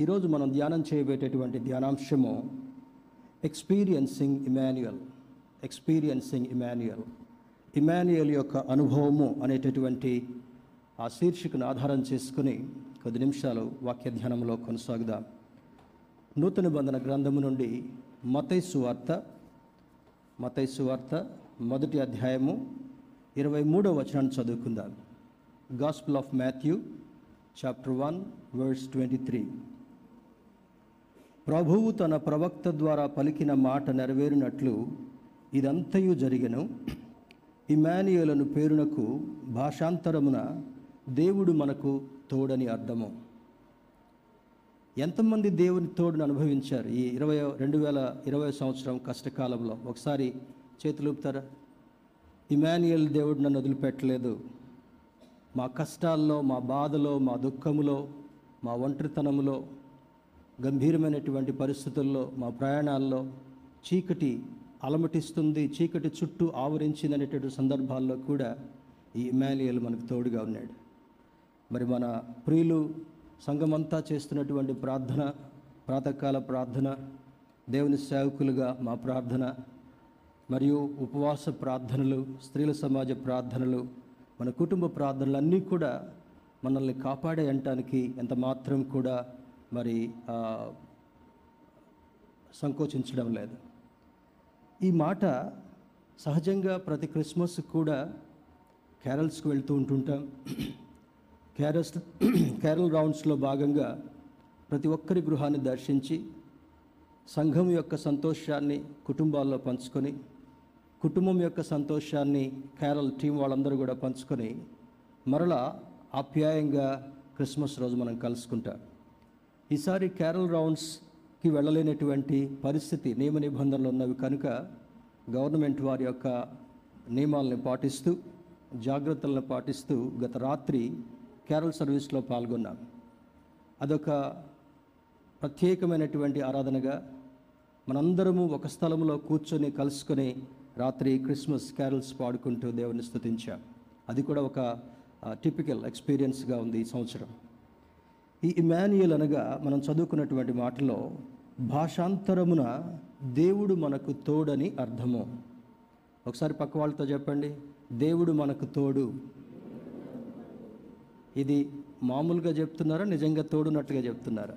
ఈరోజు మనం ధ్యానం చేయబోయేటటువంటి ధ్యానాంశము experiencing Immanuel experiencing Immanuel Immanuel యొక్క అనుభవము అనేటటువంటి ఆ శీర్షికను ఆధారం చేసుకుని కొద్ది నిమిషాలు వాక్య ధ్యానంలో కొనసాగుదాం. నూతన బంధన గ్రంథము నుండి మతైసు వార్త మతైసు వార్త మొదటి అధ్యాయము ఇరవై మూడవ వచనాన్ని చదువుకుందాం. Gospel of Matthew chapter one verse twenty three ప్రభువు తన ప్రవక్త ద్వారా పలికిన మాట నెరవేరినట్లు ఇదంతయు జరిగను. ఇమానియులను పేరునకు భాషాంతరమున దేవుడు మనకు తోడని అర్థము. ఎంతమంది దేవుని తోడును అనుభవించారు? ఈ ఇరవై రెండు వేల ఇరవై సంవత్సరం కష్టకాలంలో. ఒకసారి చేతులుపుతారా ఇమానియల్ ఇమాన్యుయల్ దేవుడు నన్ను వదిలిపెట్టలేదు. మా కష్టాల్లో మా బాధలో మా దుఃఖములో మా ఒంటరితనములో గంభీరమైనటువంటి పరిస్థితుల్లో మా ప్రయాణాల్లో చీకటి అలమటిస్తుంది చీకటి చుట్టూ ఆవరించిందనేటువంటి సందర్భాల్లో కూడా ఈ ఇమాన్యుయల్ మనకు తోడుగా ఉన్నాడు. మరి మన ప్రియులు సంఘమంతా చేస్తున్నటువంటి ప్రార్థన ప్రాతకాల ప్రార్థన దేవుని సేవకులుగా మా ప్రార్థన మరియు ఉపవాస ప్రార్థనలు స్త్రీల సమాజ ప్రార్థనలు మన కుటుంబ ప్రార్థనలు అన్నీ కూడా మనల్ని కాపాడే అంటానికి ఎంత మాత్రం కూడా మరి సంకోచించడం లేదు. ఈ మాట సహజంగా ప్రతి క్రిస్మస్ కూడా క్యారల్స్కి వెళ్తూ ఉంటుంటాం. క్యారల్స్ క్యారల్ రౌండ్స్లో భాగంగా ప్రతి ఒక్కరి గృహాన్ని దర్శించి సంఘం యొక్క సంతోషాన్ని కుటుంబాల్లో పంచుకొని కుటుంబం యొక్క సంతోషాన్ని క్యారల్ టీం వాళ్ళందరూ కూడా పంచుకొని మరలా ఆప్యాయంగా క్రిస్మస్ రోజు మనం కలుసుకుంటాం. ఈసారి క్యారల్ రౌండ్స్కి వెళ్ళలేనటువంటి పరిస్థితి నియమ నిబంధనలు ఉన్నవి కనుక గవర్నమెంట్ వారి యొక్క నియమాలను పాటిస్తూ జాగ్రత్తలను పాటిస్తూ గత రాత్రి క్యారల్ సర్వీస్లో పాల్గొన్నాం. అదొక ప్రత్యేకమైనటువంటి ఆరాధనగా మనందరము ఒక స్థలంలో కూర్చొని కలుసుకొని రాత్రి క్రిస్మస్ క్యారల్స్ పాడుకుంటూ దేవుని స్థుతించాం అది కూడా ఒక టిపికల్ ఎక్స్పీరియన్స్గా ఉంది ఈ సంవత్సరం. ఈ ఇమాన్యుయల్ అనగా మనం చదువుకున్నటువంటి మాటలో భాషాంతరమున దేవుడు మనకు తోడని అర్థము. ఒకసారి పక్క వాళ్ళతో చెప్పండి. దేవుడు మనకు తోడు. ఇది మామూలుగా చెప్తున్నారా? నిజంగా తోడున్నట్టుగా చెప్తున్నారా?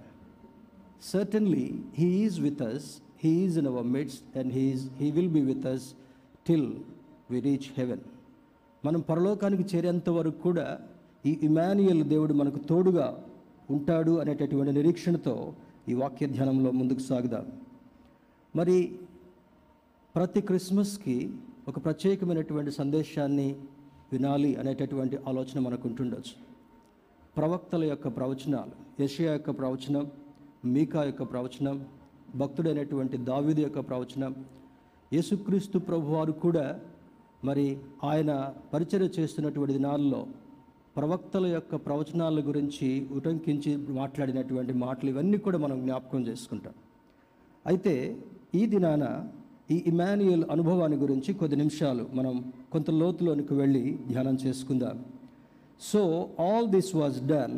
Certainly he is with us he is in our midst and he is he will be with us till we reach heaven మనం పరలోకానికి చేరేంత వరకు కూడా ఈ ఇమాన్యుయల్ దేవుడు మనకు తోడుగా ఉంటాడు అనేటటువంటి నిరీక్షణతో ఈ వాక్య ధ్యానంలో ముందుకు సాగుదాం. మరి ప్రతి క్రిస్మస్కి ఒక ప్రత్యేకమైనటువంటి సందేశాన్ని వినాలి అనేటటువంటి ఆలోచన మనకు ఉంటుండొచ్చు ప్రవక్తల యొక్క ప్రవచనాలు యషియా యొక్క ప్రవచనం మీకా యొక్క ప్రవచనం భక్తుడైనటువంటి దావిది యొక్క ప్రవచనం యేసుక్రీస్తు ప్రభువారు కూడా మరి ఆయన పరిచర్య చేస్తున్నటువంటి దినాల్లో ప్రవక్తల యొక్క ప్రవచనాల గురించి ఉటంకించి మాట్లాడినటువంటి మాటలు ఇవన్నీ కూడా మనం జ్ఞాపకం చేసుకుంటాం. అయితే ఈ దినాన ఈ ఇమాన్యుయల్ అనుభవాన్ని గురించి కొద్ది నిమిషాలు మనం కొంత లోతులోనికి వెళ్ళి ధ్యానం చేసుకుందాం. So all this was done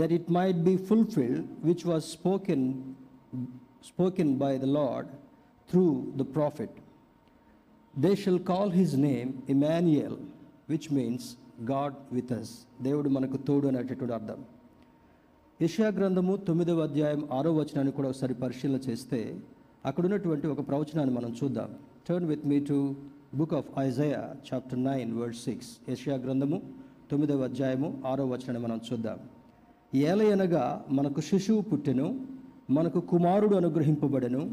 that it might be fulfilled which was spoken spoken by the lord through the prophet. They shall call his name Immanuel which means God with us దేవుడు మనకు తోడు అనేటటువంటి అర్థం. యెషయా గ్రంథము తొమ్మిదవ అధ్యాయం ఆరో వచనాన్ని కూడా ఒకసారి పరిశీలన చేస్తే అక్కడ ఉన్నటువంటి ఒక ప్రవచనాన్ని మనం చూద్దాం. Turn with me to book of Isaiah chapter nine word six యెషయా గ్రంథము తొమ్మిదవ అధ్యాయము ఆరో వచనాన్ని మనం చూద్దాం. ఏలయనగా మనకు శిశువు పుట్టెను మనకు కుమారుడు అనుగ్రహింపబడెను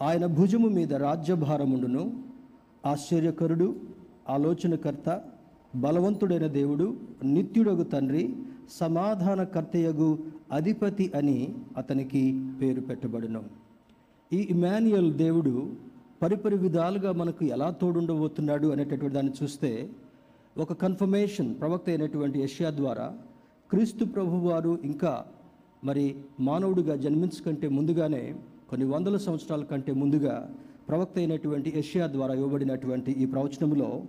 ఆయన భుజము మీద రాజ్యభారముండును ఆశ్చర్యకరుడు ఆలోచనకర్త బలవంతుడైన దేవుడు నిత్యుడగు తండ్రి సమాధానకర్తయగు అధిపతి అని అతనికి పేరు పెట్టబడును. ఈ ఇమాన్యుయల్ దేవుడు పరిపరి విధాలుగా మనకు ఎలా తోడుండబోతున్నాడు అనేటటువంటి దాన్ని చూస్తే ఒక కన్ఫర్మేషన్ ప్రవక్త అయినటువంటి యష్యా ద్వారా క్రీస్తు ప్రభువారు ఇంకా మరి మానవుడిగా జన్మించకంటే ముందుగానే కొన్ని వందల సంవత్సరాల కంటే ముందుగా ప్రవక్త అయినటువంటి యష్యా ద్వారా ఇవ్వబడినటువంటి ఈ ప్రవచనంలో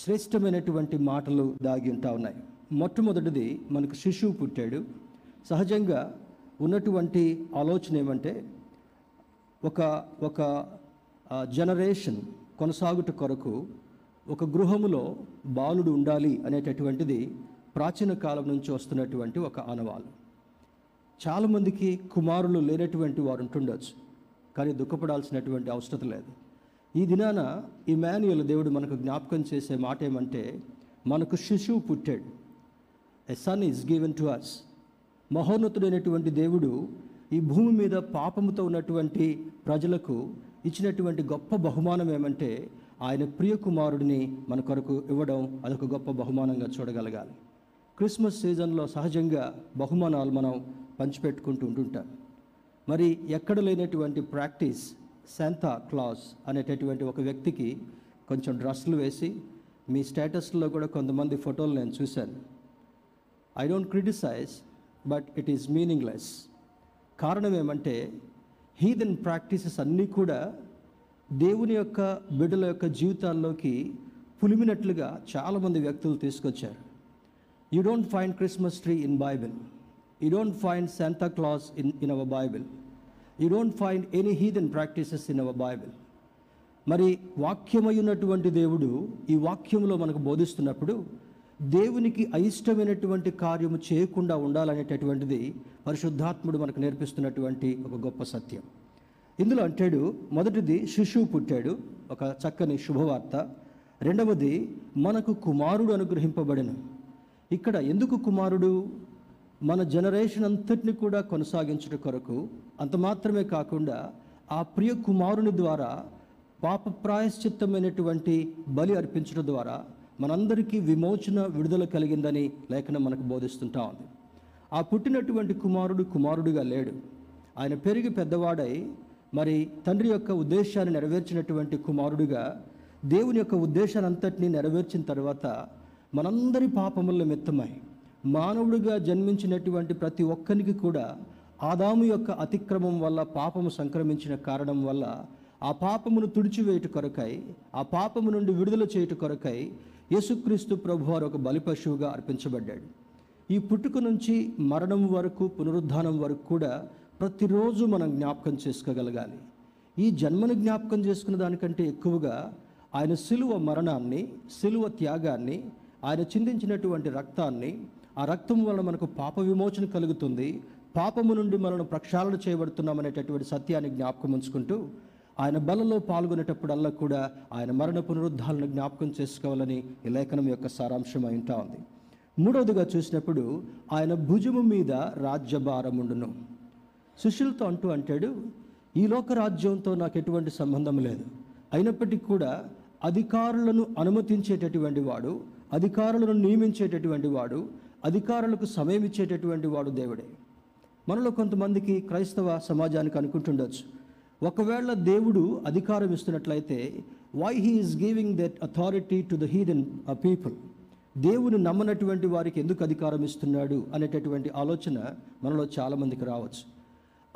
శ్రేష్టమైనటువంటి మాటలు దాగి ఉంటా ఉన్నాయి. మొట్టమొదటిది మనకు శిశువు పుట్టాడు. సహజంగా ఉన్నటువంటి ఆలోచన ఏమంటే ఒక ఒక జనరేషన్ కొనసాగుట కొరకు ఒక గృహములో బాలుడు ఉండాలి అనేటటువంటిది ప్రాచీన కాలం నుంచి వస్తున్నటువంటి ఒక ఆనవాలు. చాలామందికి కుమారులు లేనటువంటి వారు ఉంటుండొచ్చు కానీ దుఃఖపడాల్సినటువంటి అవసరం లేదు. ఈ దినాన ఇమాన్యుయల్ దేవుడు మనకు జ్ఞాపకం చేసే మాట ఏమంటే మనకు శిశువు పుట్టాడు. A son is given to us మహోన్నతుడైనటువంటి దేవుడు ఈ భూమి మీద పాపముతో ఉన్నటువంటి ప్రజలకు ఇచ్చినటువంటి గొప్ప బహుమానం ఏమంటే ఆయన ప్రియకుమారుడిని మన కొరకు ఇవ్వడం అదొక గొప్ప బహుమానంగా చూడగలగాలి. క్రిస్మస్ సీజన్లో సహజంగా బహుమానాలు మనం పంచిపెట్టుకుంటూ ఉంటుంటాం. మరి ఎక్కడ లేనటువంటి ప్రాక్టీస్ శాంతా క్లాస్ అనేటటువంటి ఒక వ్యక్తికి కొంచెం డ్రెస్సులు వేసి మీ స్టేటస్లో కూడా కొంతమంది ఫోటోలు నేను చూశాను. I don't criticize but it is meaningless కారణం ఏమంటే హీదన్ ప్రాక్టీసెస్ అన్నీ కూడా దేవుని యొక్క బిడ్డల యొక్క జీవితాల్లోకి పులిమినట్లుగా చాలామంది వ్యక్తులు తీసుకొచ్చారు. You don't find Christmas tree in Bible you don't find Santa Claus in in our Bible you don't find any heathen practices in our Bible మరి వాక్యమయ్యున్నటువంటి దేవుడు ఈ వాక్యంలో మనకు బోధిస్తున్నప్పుడు దేవునికి అయిష్టమైనటువంటి కార్యము చేయకుండా ఉండాలనేటటువంటిది పరిశుద్ధాత్ముడు మనకు నేర్పిస్తున్నటువంటి ఒక గొప్ప సత్యం. ఇందులో అంటాడు మొదటిది శిశువు పుట్టాడు ఒక చక్కని శుభవార్త. రెండవది మనకు కుమారుడు అనుగ్రహింపబడిన. ఇక్కడ ఎందుకు కుమారుడు? మన జనరేషన్ అంతటిని కూడా కొనసాగించుట కొరకు అంత మాత్రమే కాకుండా ఆ ప్రియ కుమారుని ద్వారా పాప ప్రాయశ్చిత్తమైనటువంటి బలి అర్పించడం ద్వారా మనందరికీ విమోచన విడుదల కలిగిందని లేఖనం మనకు బోధిస్తుంటా ఉంది. ఆ పుట్టినటువంటి కుమారుడు కుమారుడిగా లేడు. ఆయన పెరిగి పెద్దవాడై మరి తండ్రి యొక్క ఉద్దేశాన్ని నెరవేర్చినటువంటి కుమారుడిగా దేవుని యొక్క ఉద్దేశాన్ని అంతటినీ నెరవేర్చిన తర్వాత మనందరి పాపముల నిమిత్తమై మానవుడిగా జన్మించినటువంటి ప్రతి ఒక్కరికి కూడా ఆదాము యొక్క అతిక్రమం వల్ల పాపము సంక్రమించిన కారణం వల్ల ఆ పాపమును తుడిచివేయుట కొరకై ఆ పాపము నుండి విడుదల చేయుట కొరకై యేసుక్రీస్తు ప్రభువారు ఒక బలిపశువుగా అర్పించబడ్డాడు. ఈ పుట్టుక నుంచి మరణం వరకు పునరుద్ధానం వరకు కూడా ప్రతిరోజు మనం జ్ఞాపకం చేసుకోగలగాలి. ఈ జన్మను జ్ఞాపకం చేసుకున్న దానికంటే ఎక్కువగా ఆయన సిలువ మరణాన్ని సిలువ త్యాగాన్ని ఆయన చిందించినటువంటి రక్తాన్ని ఆ రక్తం వలన మనకు పాప విమోచన కలుగుతుంది. పాపము నుండి మనల్ని ప్రక్షాళన చేయబడుతున్నామనేటటువంటి సత్యాన్ని జ్ఞాపకం ఉంచుకుంటూ ఆయన బలలో పాల్గొనేటప్పుడల్లా కూడా ఆయన మరణ పునరుద్ధాలను జ్ఞాపకం చేసుకోవాలని ఈ లేఖనం యొక్క సారాంశం అయింటా ఉంది. మూడవదిగా చూసినప్పుడు ఆయన భుజము మీద రాజ్యభారముండును సుశీల్తో అంటూ అంటాడు ఈ లోక రాజ్యంతో నాకు ఎటువంటి సంబంధం లేదు. అయినప్పటికీ కూడా అధికారులను అనుమతించేటటువంటి వాడు అధికారులను నియమించేటటువంటి వాడు అధికారులకు సమయం ఇచ్చేటటువంటి వాడు దేవుడే. మనలో కొంతమందికి క్రైస్తవ సమాజానికి అనుకుంటుండొచ్చు. ఒకవేళ దేవుడు అధికారం ఇస్తున్నట్లయితే why he is giving that authority to the heathen people దేవుని నమ్మనటువంటి వారికి ఎందుకు అధికారం ఇస్తున్నాడు అనేటటువంటి ఆలోచన మనలో చాలామందికి రావచ్చు.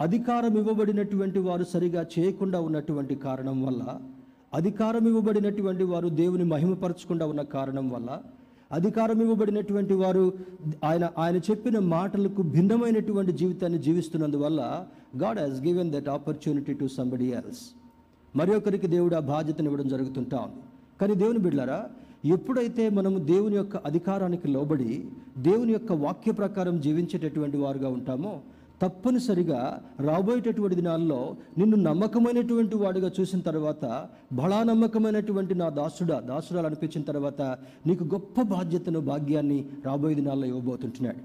అధికారం ఇవ్వబడినటువంటి వారు సరిగా చేయకుండా ఉన్నటువంటి కారణం వల్ల అధికారం ఇవ్వబడినటువంటి వారు దేవుని మహిమపరచకుండా ఉన్న కారణం వల్ల అధికారం ఇవ్వబడినటువంటి వారు ఆయన ఆయన చెప్పిన మాటలకు భిన్నమైనటువంటి జీవితాన్ని జీవిస్తున్నందువల్ల God has given that opportunity to somebody else మరి ఒకరికి దేవుడు ఆ బాధ్యతను ఇవ్వడం జరుగుతుంటా ఉంది. కానీ దేవుని బిడ్డారా ఎప్పుడైతే మనము దేవుని యొక్క అధికారానికి లోబడి దేవుని యొక్క వాక్య ప్రకారం జీవించేటటువంటి వారుగా ఉంటామో తప్పనిసరిగా రాబోయేటటువంటి దినాల్లో నిన్ను నమ్మకమైనటువంటి వాడిగా చూసిన తర్వాత బలా నమ్మకమైనటువంటి నా దాసుడా దాసుడాలు అనిపించిన తర్వాత నీకు గొప్ప బాధ్యతను భాగ్యాన్ని రాబోయే దినాల్లో ఇవ్వబోతుంటున్నాడు.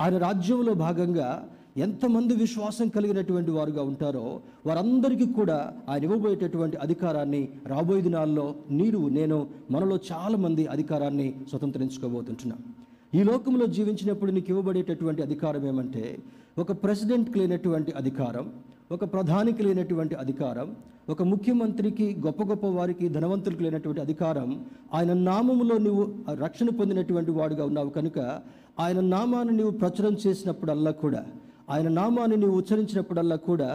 ఆయన రాజ్యంలో భాగంగా ఎంతమంది విశ్వాసం కలిగినటువంటి వారుగా ఉంటారో వారందరికీ కూడా ఆయన ఇవ్వబోయేటటువంటి అధికారాన్ని రాబోయే దినాల్లో నీరు నేను మనలో చాలామంది అధికారాన్ని స్వతంత్రించుకోబోతుంటున్నాం. ఈ లోకంలో జీవించినప్పుడు నీకు ఇవ్వబడేటటువంటి అధికారం ఏమంటే ఒక ప్రెసిడెంట్కి లేనటువంటి అధికారం ఒక ప్రధానికి లేనటువంటి అధికారం ఒక ముఖ్యమంత్రికి గొప్ప గొప్ప వారికి ధనవంతులకు లేనటువంటి అధికారం ఆయన నామములో నువ్వు రక్షణ పొందినటువంటి వాడుగా ఉన్నావు కనుక ఆయన నామాన్ని నువ్వు ప్రచురం చేసినప్పుడల్లా కూడా ఆయన నామాన్ని నువ్వు ఉచ్చరించినప్పుడల్లా కూడా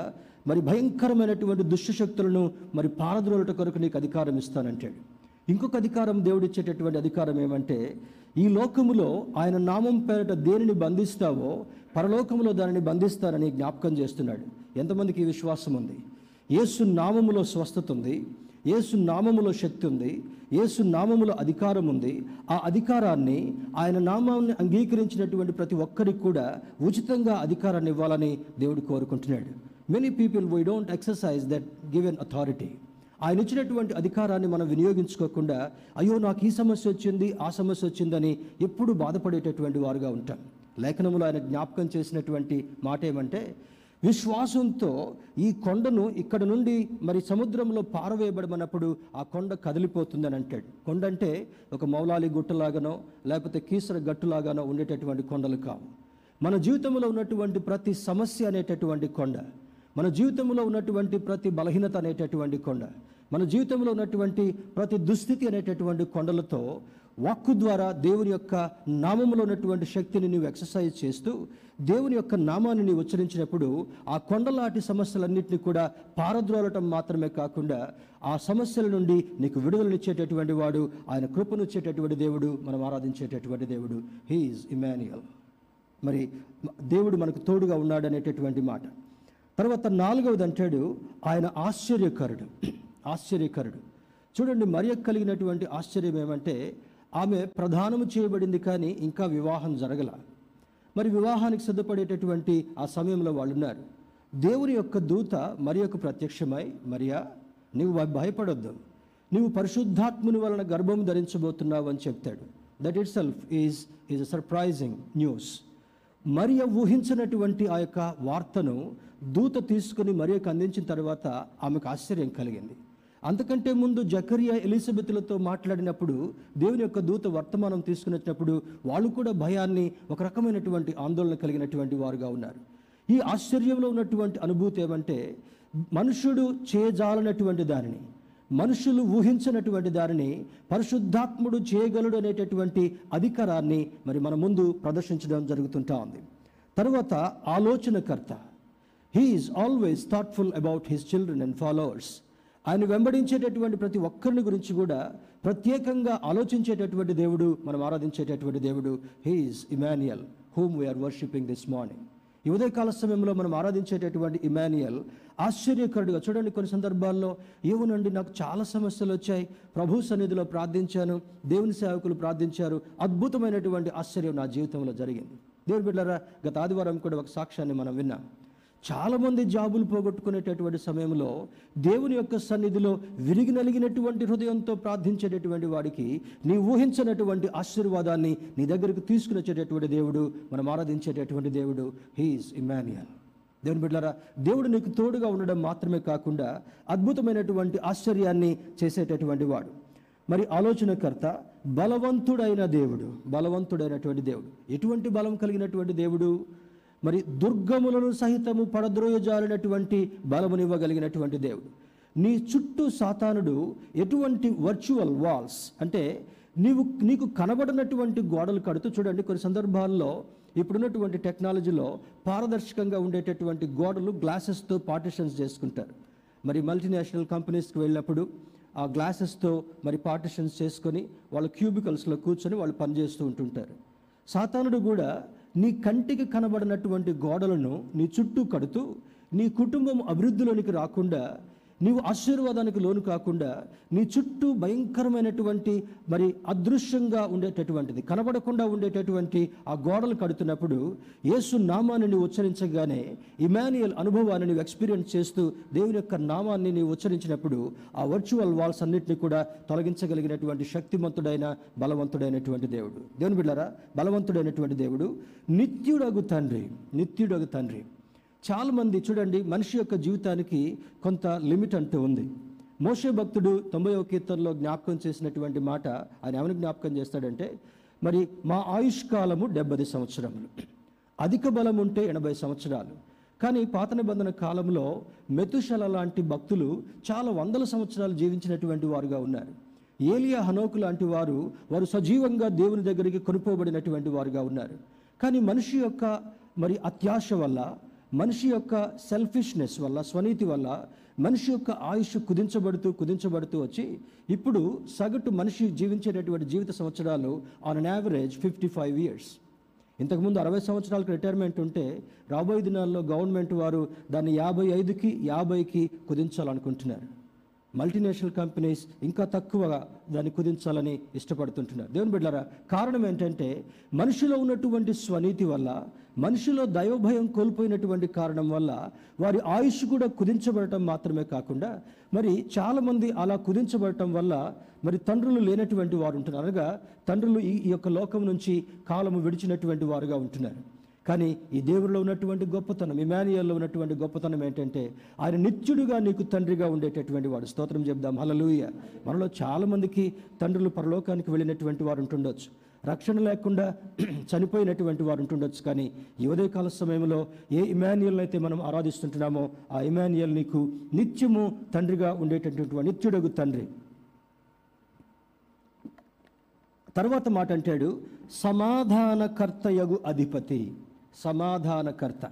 మరి భయంకరమైనటువంటి దుష్టశక్తులను మరి పారద్రోలట కొరకు నీకు అధికారం ఇస్తానంటాడు. ఇంకొక అధికారం దేవుడు ఇచ్చేటటువంటి అధికారం ఏమంటే ఈ లోకములో ఆయన నామం పేరట దేనిని బంధిస్తావో పరలోకంలో దానిని బంధిస్తారని జ్ఞాపకం చేస్తున్నాడు. ఎంతమందికి విశ్వాసం ఉంది? యేసు నామములో స్వస్థత ఉంది. యేసు నామములో శక్తి ఉంది. యేసు నామములో అధికారం ఉంది. ఆ అధికారాన్ని ఆయన నామాన్ని అంగీకరించినటువంటి ప్రతి ఒక్కరికి కూడా ఉచితంగా అధికారాన్ని ఇవ్వాలని దేవుడు కోరుకుంటున్నాడు. Many people why don't exercise that given authority ఆయన ఇచ్చినటువంటి అధికారాన్ని మనం వినియోగించుకోకుండా అయ్యో నాకు ఈ సమస్య వచ్చింది ఆ సమస్య వచ్చిందని ఎప్పుడు బాధపడేటటువంటి వారుగా ఉంటాం. లేఖనములో ఆయన జ్ఞాపకం చేసినటువంటి మాట ఏమంటే విశ్వాసంతో ఈ కొండను ఇక్కడ నుండి మరి సముద్రంలో పారవేయబడమన్నప్పుడు ఆ కొండ కదిలిపోతుందని అంటాడు. కొండ అంటే ఒక మౌలాలి గుట్టలాగానో లేకపోతే కీసర గట్టులాగానో ఉండేటటువంటి కొండలు కావు. మన జీవితంలో ఉన్నటువంటి ప్రతి సమస్య అనేటటువంటి కొండ మన జీవితంలో ఉన్నటువంటి ప్రతి బలహీనత అనేటటువంటి కొండ మన జీవితంలో ఉన్నటువంటి ప్రతి దుస్థితి అనేటటువంటి కొండలతో వాక్కు ద్వారా దేవుని యొక్క నామములో ఉన్నటువంటి శక్తిని నీవు ఎక్సర్సైజ్ చేస్తూ దేవుని యొక్క నామాన్ని నీవు ఉచ్చరించినప్పుడు ఆ కొండలాంటి సమస్యలన్నింటినీ కూడా పారద్రోలటం మాత్రమే కాకుండా ఆ సమస్యల నుండి నీకు విడుదలనిచ్చేటటువంటి వాడు ఆయన కృపనిచ్చేటటువంటి దేవుడు మనం ఆరాధించేటటువంటి దేవుడు. హీఈస్ ఇమాన్యుయల్ మరి దేవుడు మనకు తోడుగా ఉన్నాడు అనేటటువంటి మాట. తర్వాత నాలుగవది అంటాడు ఆయన ఆశ్చర్యకరుడు. ఆశ్చర్యకరుడు. చూడండి మరి కలిగినటువంటి ఆశ్చర్యం ఏమంటే ఆమె ప్రధానము చేయబడింది కానీ ఇంకా వివాహం జరగల. మరి వివాహానికి సిద్ధపడేటటువంటి ఆ సమయంలో వాళ్ళు ఉన్నారు దేవుని యొక్క దూత మరి యొక్క ప్రత్యక్షమై మరియా నీవు భయపడొద్దు. నీవు పరిశుద్ధాత్ముని వలన గర్భం ధరించబోతున్నావు అని చెప్తాడు. That itself is is a surprising news మరియ ఊహించినటువంటి ఆ యొక్క వార్తను దూత తీసుకుని మరియకు అందించిన తర్వాత ఆమెకు ఆశ్చర్యం కలిగింది. అంతకంటే ముందు జకరియా ఎలిజబెత్లతో మాట్లాడినప్పుడు దేవుని యొక్క దూత వర్తమానం తీసుకుని వచ్చినప్పుడు వాళ్ళు కూడా భయాన్ని ఒక రకమైనటువంటి ఆందోళన కలిగినటువంటి వారుగా ఉన్నారు. ఈ ఆశ్చర్యంలో ఉన్నటువంటి అనుభూతి ఏమంటే మనుషుడు చేయజాలనటువంటి దానిని మనుషులు ఊహించినటువంటి దానిని పరిశుద్ధాత్ముడు చేయగలడు అనేటటువంటి అధికారాన్ని మరి మన ముందు ప్రదర్శించడం జరుగుతుంటా ఉంది. తర్వాత ఆలోచనకర్త he is always thoughtful about his children and followers ఆయన వెంబడించేటటువంటి ప్రతి ఒక్కరిని గురించి కూడా ప్రత్యేకంగా ఆలోచించేటటువంటి దేవుడు మనం ఆరాధించేటటువంటి దేవుడు he is Immanuel whom we are worshipping this morning ఈ ఉదయకాల సమయంలో మనం ఆరాధించేటటువంటి ఇమాన్యుయల్ ఆశ్చర్యకరుడుగా చూడండి కొన్ని సందర్భాల్లో ఏమునండి నాకు చాలా సమస్యలు వచ్చాయి. ప్రభు సన్నిధిలో ప్రార్థించాను దేవుని సేవకులు ప్రార్థించారు. అద్భుతమైనటువంటి ఆశ్చర్యం నా జీవితంలో జరిగింది. దేవుని బిడ్డరా గత ఆదివారం కూడా ఒక సాక్ష్యాన్ని మనం విన్నాం. చాలామంది జాబులు పోగొట్టుకునేటటువంటి సమయంలో దేవుని యొక్క సన్నిధిలో విరిగి నలిగినటువంటి హృదయంతో ప్రార్థించేటటువంటి వాడికి నీ ఊహించినటువంటి ఆశీర్వాదాన్ని నీ దగ్గరకు తీసుకుని వచ్చేటటువంటి దేవుడు మనం ఆరాధించేటటువంటి దేవుడు హీఈస్ ఇమాన్యుయల్ దేవుని బిడ్డలారా దేవుడు నీకు తోడుగా ఉండడం మాత్రమే కాకుండా అద్భుతమైనటువంటి ఆశ్చర్యాన్ని చేసేటటువంటి వాడు. మరి ఆలోచనకర్త బలవంతుడైన దేవుడు బలవంతుడైనటువంటి దేవుడు. ఎటువంటి బలం కలిగినటువంటి దేవుడు? మరి దుర్గములను సహితము పడద్రోయజాలినటువంటి బలమునివ్వగలిగినటువంటి దేవుడు. నీ చుట్టూ సాతానుడు ఎటువంటి వర్చువల్ వాల్స్ అంటే నీవు నీకు కనబడినటువంటి గోడలు కడుతూ చూడండి కొన్ని సందర్భాల్లో ఇప్పుడున్నటువంటి టెక్నాలజీలో పారదర్శకంగా ఉండేటటువంటి గోడలు గ్లాసెస్తో పార్టిషన్స్ చేసుకుంటారు. మరి మల్టీనేషనల్ కంపెనీస్కి వెళ్ళినప్పుడు ఆ గ్లాసెస్తో మరి పార్టిషన్స్ చేసుకొని వాళ్ళ క్యూబికల్స్లో కూర్చొని వాళ్ళు పనిచేస్తూ ఉంటుంటారు. సాతానుడు కూడా నీ కంటికి కనబడినటువంటి గోడలను నీ చుట్టూ కడుతూ నీ కుటుంబం అభివృద్ధిలోనికి రాకుండా నీవు ఆశీర్వాదానికి లోను కాకుండా నీ చుట్టూ భయంకరమైనటువంటి మరి అదృశ్యంగా ఉండేటటువంటిది కనబడకుండా ఉండేటటువంటి ఆ గోడలు కడుతున్నప్పుడు యేసు నామాన్ని నీవు ఉచ్చరించగానే ఇమాన్యుయల్ అనుభవాన్ని నీవు ఎక్స్పీరియన్స్ చేస్తూ దేవుని యొక్క నామాన్ని నీవు ఉచ్చరించినప్పుడు ఆ వర్చువల్ వాల్స్ అన్నింటినీ కూడా తొలగించగలిగినటువంటి శక్తిమంతుడైన బలవంతుడైనటువంటి దేవుడు. దేవుని బిడ్డారా బలవంతుడైనటువంటి దేవుడు నిత్యుడగు తండ్రి నిత్యుడగు తండ్రి. చాలామంది చూడండి మనిషి యొక్క జీవితానికి కొంత లిమిట్ అంటూ ఉంది. మోసే భక్తుడు తొంభై కీర్తనలో జ్ఞాపకం చేసినటువంటి మాట ఆయన ఎవరిని జ్ఞాపకం చేస్తాడంటే మరి మా ఆయుష్ కాలము డెబ్బది సంవత్సరములు. అధిక బలం ఉంటే ఎనభై సంవత్సరాలు. కానీ పాత నిబంధన కాలంలో మెతుశల లాంటి భక్తులు చాలా వందల సంవత్సరాలు జీవించినటువంటి వారుగా ఉన్నారు. ఏలియా హనోకు లాంటి వారు వారు సజీవంగా దేవుని దగ్గరికి కొనుక్కోబడినటువంటి వారుగా ఉన్నారు. కానీ మనిషి యొక్క మరి అత్యాశ వల్ల మనిషి యొక్క సెల్ఫిష్నెస్ వల్ల స్వనీతి వల్ల మనిషి యొక్క ఆయుష్ కుదించబడుతూ కుదించబడుతూ వచ్చి ఇప్పుడు సగటు మనిషి జీవించేటటువంటి జీవిత సంవత్సరాలు on an average fifty five years ఇంతకుముందు అరవై సంవత్సరాలకు రిటైర్మెంట్ ఉంటే రాబోయే దినాల్లో గవర్నమెంట్ వారు దాన్ని యాభై ఐదుకి యాభైకి కుదించాలనుకుంటున్నారు. మల్టీనేషనల్ కంపెనీస్ ఇంకా తక్కువగా దాన్ని కుదించాలని ఇష్టపడుతుంటున్నారు. దేవుని బిడ్డారా కారణం ఏంటంటే మనిషిలో ఉన్నటువంటి స్వనీతి వల్ల మనిషిలో దైవభయం కోల్పోయినటువంటి కారణం వల్ల వారి ఆయుష్ కూడా కుదించబడటం మాత్రమే కాకుండా మరి చాలామంది అలా కుదించబడటం వల్ల మరి తండ్రులు లేనటువంటి వారు ఉంటున్నారు. అనగా తండ్రులు ఈ ఈ యొక్క లోకం నుంచి కాలము విడిచినటువంటి వారుగా ఉంటున్నారు. కానీ ఈ దేవుడిలో ఉన్నటువంటి గొప్పతనం ఇమానియల్లో ఉన్నటువంటి గొప్పతనం ఏంటంటే ఆయన నిత్యుడుగా నీకు తండ్రిగా ఉండేటటువంటి వాడు. స్తోత్రం చెప్దాం హలలుయ మనలో చాలామందికి తండ్రులు పరలోకానికి వెళ్ళినటువంటి వారు ఉంటుండొచ్చు. రక్షణ లేకుండా చనిపోయినటువంటి వారు ఉంటుండొచ్చు. కానీ ఈ ఉదయకాల సమయంలో ఏ ఇమాన్యుల్ అయితే మనం ఆరాధిస్తుంటున్నామో ఆ ఇమాన్యుల్ నీకు నిత్యము తండ్రిగా ఉండేటటువంటి నిత్యుడగు తండ్రి. తర్వాత మాట అంటాడు సమాధానకర్తయగు అధిపతి. సమాధానకర్త.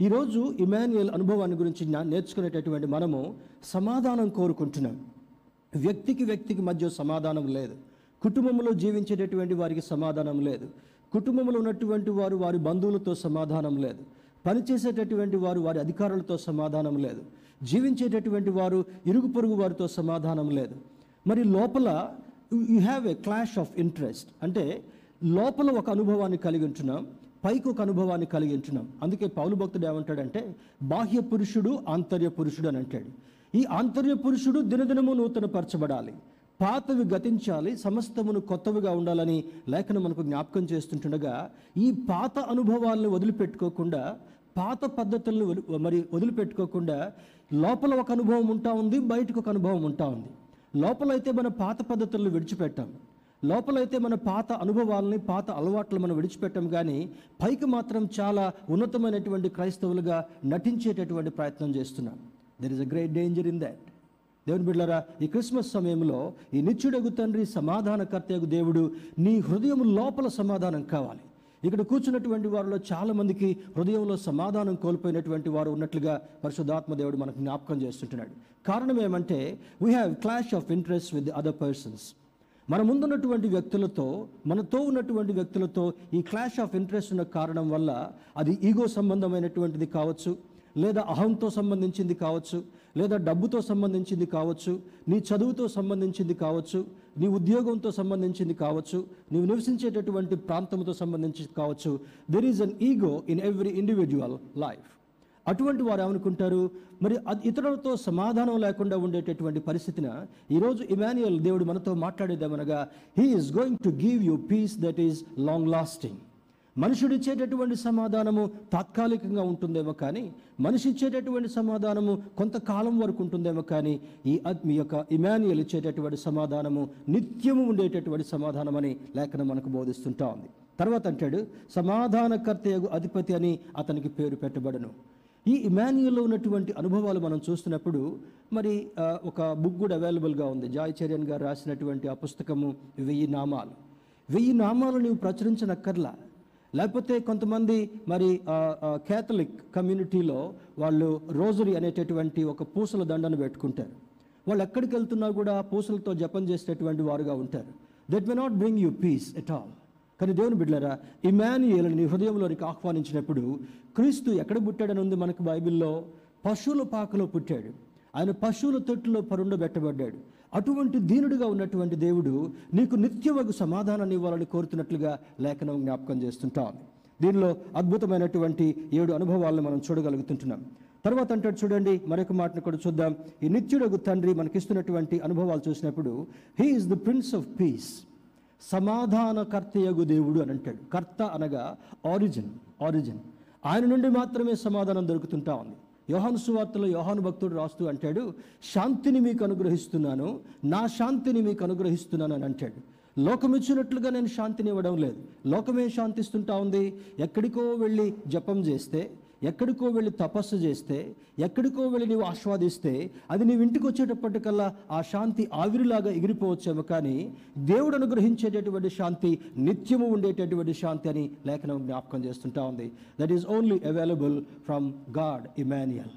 ఈరోజు ఇమాన్యుయల్ అనుభవాన్ని గురించి నేర్చుకునేటటువంటి మనము సమాధానం కోరుకుంటున్నాం. వ్యక్తికి వ్యక్తికి మధ్య సమాధానం లేదు. కుటుంబంలో జీవించేటటువంటి వారికి సమాధానం లేదు. కుటుంబంలో ఉన్నటువంటి వారు వారి బంధువులతో సమాధానం లేదు. పనిచేసేటటువంటి వారు వారి అధికారులతో సమాధానం లేదు. జీవించేటటువంటి వారు ఇరుగు పొరుగు వారితో సమాధానం లేదు. మరి లోపల you have a clash of interest. అంటే లోపల ఒక అనుభవాన్ని కలిగి ఉంటున్నాం. పైకి ఒక అనుభవాన్ని కలిగించున్నాం అందుకే పౌలు భక్తుడు ఏమంటాడంటే బాహ్య పురుషుడు ఆంతర్య పురుషుడు అని అంటాడు. ఈ ఆంతర్య పురుషుడు దినదినము నూతనపరచబడాలి. పాతవి గతించాలి సమస్తమును కొత్తవిగా ఉండాలని లేఖనం మనకు జ్ఞాపకం చేస్తుంటుండగా ఈ పాత అనుభవాలను వదిలిపెట్టుకోకుండా పాత పద్ధతులను మరి వదిలిపెట్టుకోకుండా లోపల ఒక అనుభవం ఉంటా ఉంది బయటకు ఒక అనుభవం ఉంటా ఉంది. లోపలైతే మన పాత పద్ధతులను విడిచిపెట్టాము లోపలైతే మన పాత అనుభవాలని పాత అలవాట్లు మనం విడిచిపెట్టాం కానీ పైకి మాత్రం చాలా ఉన్నతమైనటువంటి క్రైస్తవులుగా నటించేటటువంటి ప్రయత్నం చేస్తున్నాం. There is a great danger in that దేవుని బిడ్డలారా ఈ క్రిస్మస్ సమయంలో ఈ నిత్యుడగు తండ్రి సమాధానకర్తయగు దేవుడు నీ హృదయం లోపల సమాధానం కావాలి. ఇక్కడ కూర్చున్నటువంటి వారిలో చాలామందికి హృదయంలో సమాధానం కోల్పోయినటువంటి వారు ఉన్నట్లుగా పరిశుద్ధాత్మ దేవుడు మనకు జ్ఞాపకం చేస్తుంటున్నాడు. కారణం ఏమంటే we have clash of interest with other persons మన ముందున్నటువంటి వ్యక్తులతో మనతో ఉన్నటువంటి వ్యక్తులతో ఈ క్లాష్ ఆఫ్ ఇంట్రెస్ట్ ఉన్న కారణం వల్ల అది ఈగో సంబంధమైనటువంటిది కావచ్చు లేదా అహంతో సంబంధించింది కావచ్చు లేదా డబ్బుతో సంబంధించింది కావచ్చు నీ చదువుతో సంబంధించింది కావచ్చు నీ ఉద్యోగంతో సంబంధించింది కావచ్చు నీవు నివసించేటటువంటి ప్రాంతంతో సంబంధించింది కావచ్చు. There is an ego in every individual life అటువంటి వారు ఏమనుకుంటారు? మరి అది ఇతరులతో సమాధానం లేకుండా ఉండేటటువంటి పరిస్థితిన ఈరోజు ఇమాన్యుయల్ దేవుడు మనతో మాట్లాడేదేమనగా he is going to give you peace that is long lasting మనుషుడు ఇచ్చేటటువంటి సమాధానము తాత్కాలికంగా ఉంటుందేమో కానీ మనిషి ఇచ్చేటటువంటి సమాధానము కొంతకాలం వరకు ఉంటుందేమో కానీ ఈ అద్- మీ యొక్క ఇమాన్యుయల్ ఇచ్చేటటువంటి సమాధానము నిత్యము ఉండేటటువంటి సమాధానం అని లేఖనం మనకు బోధిస్తుంటా ఉంది. తర్వాత అంటాడు సమాధానకర్తయగు అధిపతి అని అతనికి పేరు పెట్టబడను. ఈ ఇమాన్యుల్లో ఉన్నటువంటి అనుభవాలు మనం చూస్తున్నప్పుడు మరి ఒక బుక్ కూడా అవైలబుల్గా ఉంది. జాయచర్యన్ గారు రాసినటువంటి ఆ పుస్తకము వెయ్యి నామాలు. వెయ్యి నామాలు నీవు ప్రచురించనక్కర్లా. లేకపోతే కొంతమంది మరి క్యాథలిక్ కమ్యూనిటీలో వాళ్ళు రోజరీ అనేటటువంటి ఒక పూసల దండను పెట్టుకుంటారు. వాళ్ళు ఎక్కడికి వెళ్తున్నా కూడా పూసలతో జపం చేసేటటువంటి వారుగా ఉంటారు. That may not bring you peace at all కానీ దేవుని బిడ్డలరా ఇమాన్యుయల్ నీ హృదయంలోనికి ఆహ్వానించినప్పుడు క్రీస్తు ఎక్కడ పుట్టాడని ఉంది మనకు బైబిల్లో? పశువుల పాకలో పుట్టాడు. ఆయన పశువుల తొట్టులో పరుండబెట్టబడ్డాడు. అటువంటి దీనుడిగా ఉన్నటువంటి దేవుడు నీకు నిత్యవగు సమాధానాన్ని ఇవ్వాలని కోరుతున్నట్లుగా లేఖనం జ్ఞాపకం చేస్తుంటాం దీనిలో అద్భుతమైనటువంటి ఏడు అనుభవాలను మనం చూడగలుగుతుంటున్నాం. తర్వాత అంటాడు చూడండి మరొక మాటను కూడా చూద్దాం. ఈ నిత్యుడగు తండ్రి మనకిస్తున్నటువంటి అనుభవాలు చూసినప్పుడు he is the prince of peace సమాధానకర్తయగు దేవుడు అని అంటాడు. కర్త అనగా ఆరిజిన్ ఆరిజిన్. ఆయన నుండి మాత్రమే సమాధానం దొరుకుతుంటా ఉంది. యోహాను సువార్తలో యోహాను భక్తుడు రాస్తూ అంటాడు శాంతిని మీకు అనుగ్రహిస్తున్నాను నా శాంతిని మీకు అనుగ్రహిస్తున్నాను అని అంటాడు. లోకం ఇచ్చినట్లుగా నేను శాంతిని ఇవ్వడం లేదు. లోకమే శాంతిస్తుంటా ఉంది. ఎక్కడికో వెళ్ళి జపం చేస్తే ఎక్కడికో వెళ్ళి తపస్సు చేస్తే ఎక్కడికో వెళ్ళి నీవు ఆస్వాదిస్తే అది నీవు ఇంటికి వచ్చేటప్పటికల్లా ఆ శాంతి ఆవిరిలాగా ఎగిరిపోవచ్చేమో కానీ దేవుడు అనుగ్రహించేటటువంటి శాంతి నిత్యము ఉండేటటువంటి శాంతి అని లేఖనం జ్ఞాపకం చేస్తుంటా ఉంది. That is only available from God Immanuel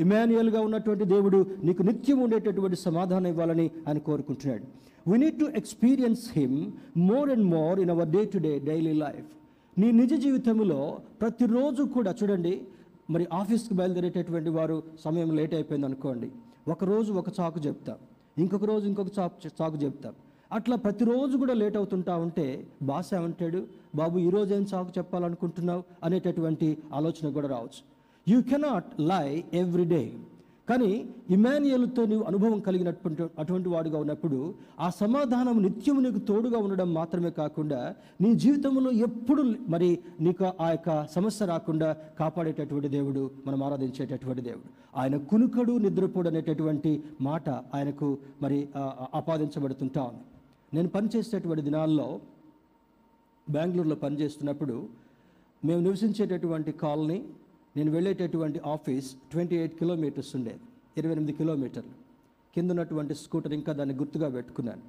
ఇమాన్యుయల్గా ఉన్నటువంటి దేవుడు నీకు నిత్యం ఉండేటటువంటి సమాధానం ఇవ్వాలని ఆయన కోరుకుంటున్నాడు. We need to experience him more and more in our day to day daily life నీ నిజ జీవితంలో ప్రతిరోజు కూడా చూడండి మరి ఆఫీస్కి బయలుదేరేటటువంటి వారు సమయం లేట్ అయిపోయింది అనుకోండి. ఒకరోజు ఒక చాకు చెప్తాం. ఇంకొక రోజు ఇంకొక చాకు చాకు చెప్తాం. అట్లా ప్రతిరోజు కూడా లేట్ అవుతుంటా ఉంటే బాస్ ఏమంటాడు బాబు ఈరోజు ఏం చాకు చెప్పాలనుకుంటున్నావు? అనేటటువంటి ఆలోచన కూడా రావచ్చు. You cannot lie every day కానీ ఇమాన్యుయల్తో నీవు అనుభవం కలిగినటువంటి అటువంటి వాడుగా ఉన్నప్పుడు ఆ సమాధానం నిత్యం నీకు తోడుగా ఉండడం మాత్రమే కాకుండా నీ జీవితంలో ఎప్పుడు మరి నీకు ఆ యొక్క సమస్య రాకుండా కాపాడేటటువంటి దేవుడు మనం ఆరాధించేటటువంటి దేవుడు. ఆయన కునుకడు నిద్రపోడు అనేటటువంటి మాట ఆయనకు మరి ఆపాదించబడుతుంటా ఉంది. నేను పనిచేసేటటువంటి దినాల్లో బెంగళూరులో పనిచేస్తున్నప్పుడు మేము నివసించేటటువంటి కాలనీ నేను వెళ్ళేటటువంటి ఆఫీస్ ట్వంటీ ఎయిట్ కిలోమీటర్స్ ఉండేది ఇరవై ఎనిమిది కిలోమీటర్లు. కింద ఉన్నటువంటి స్కూటర్ ఇంకా దాన్ని గుర్తుగా పెట్టుకున్నాను.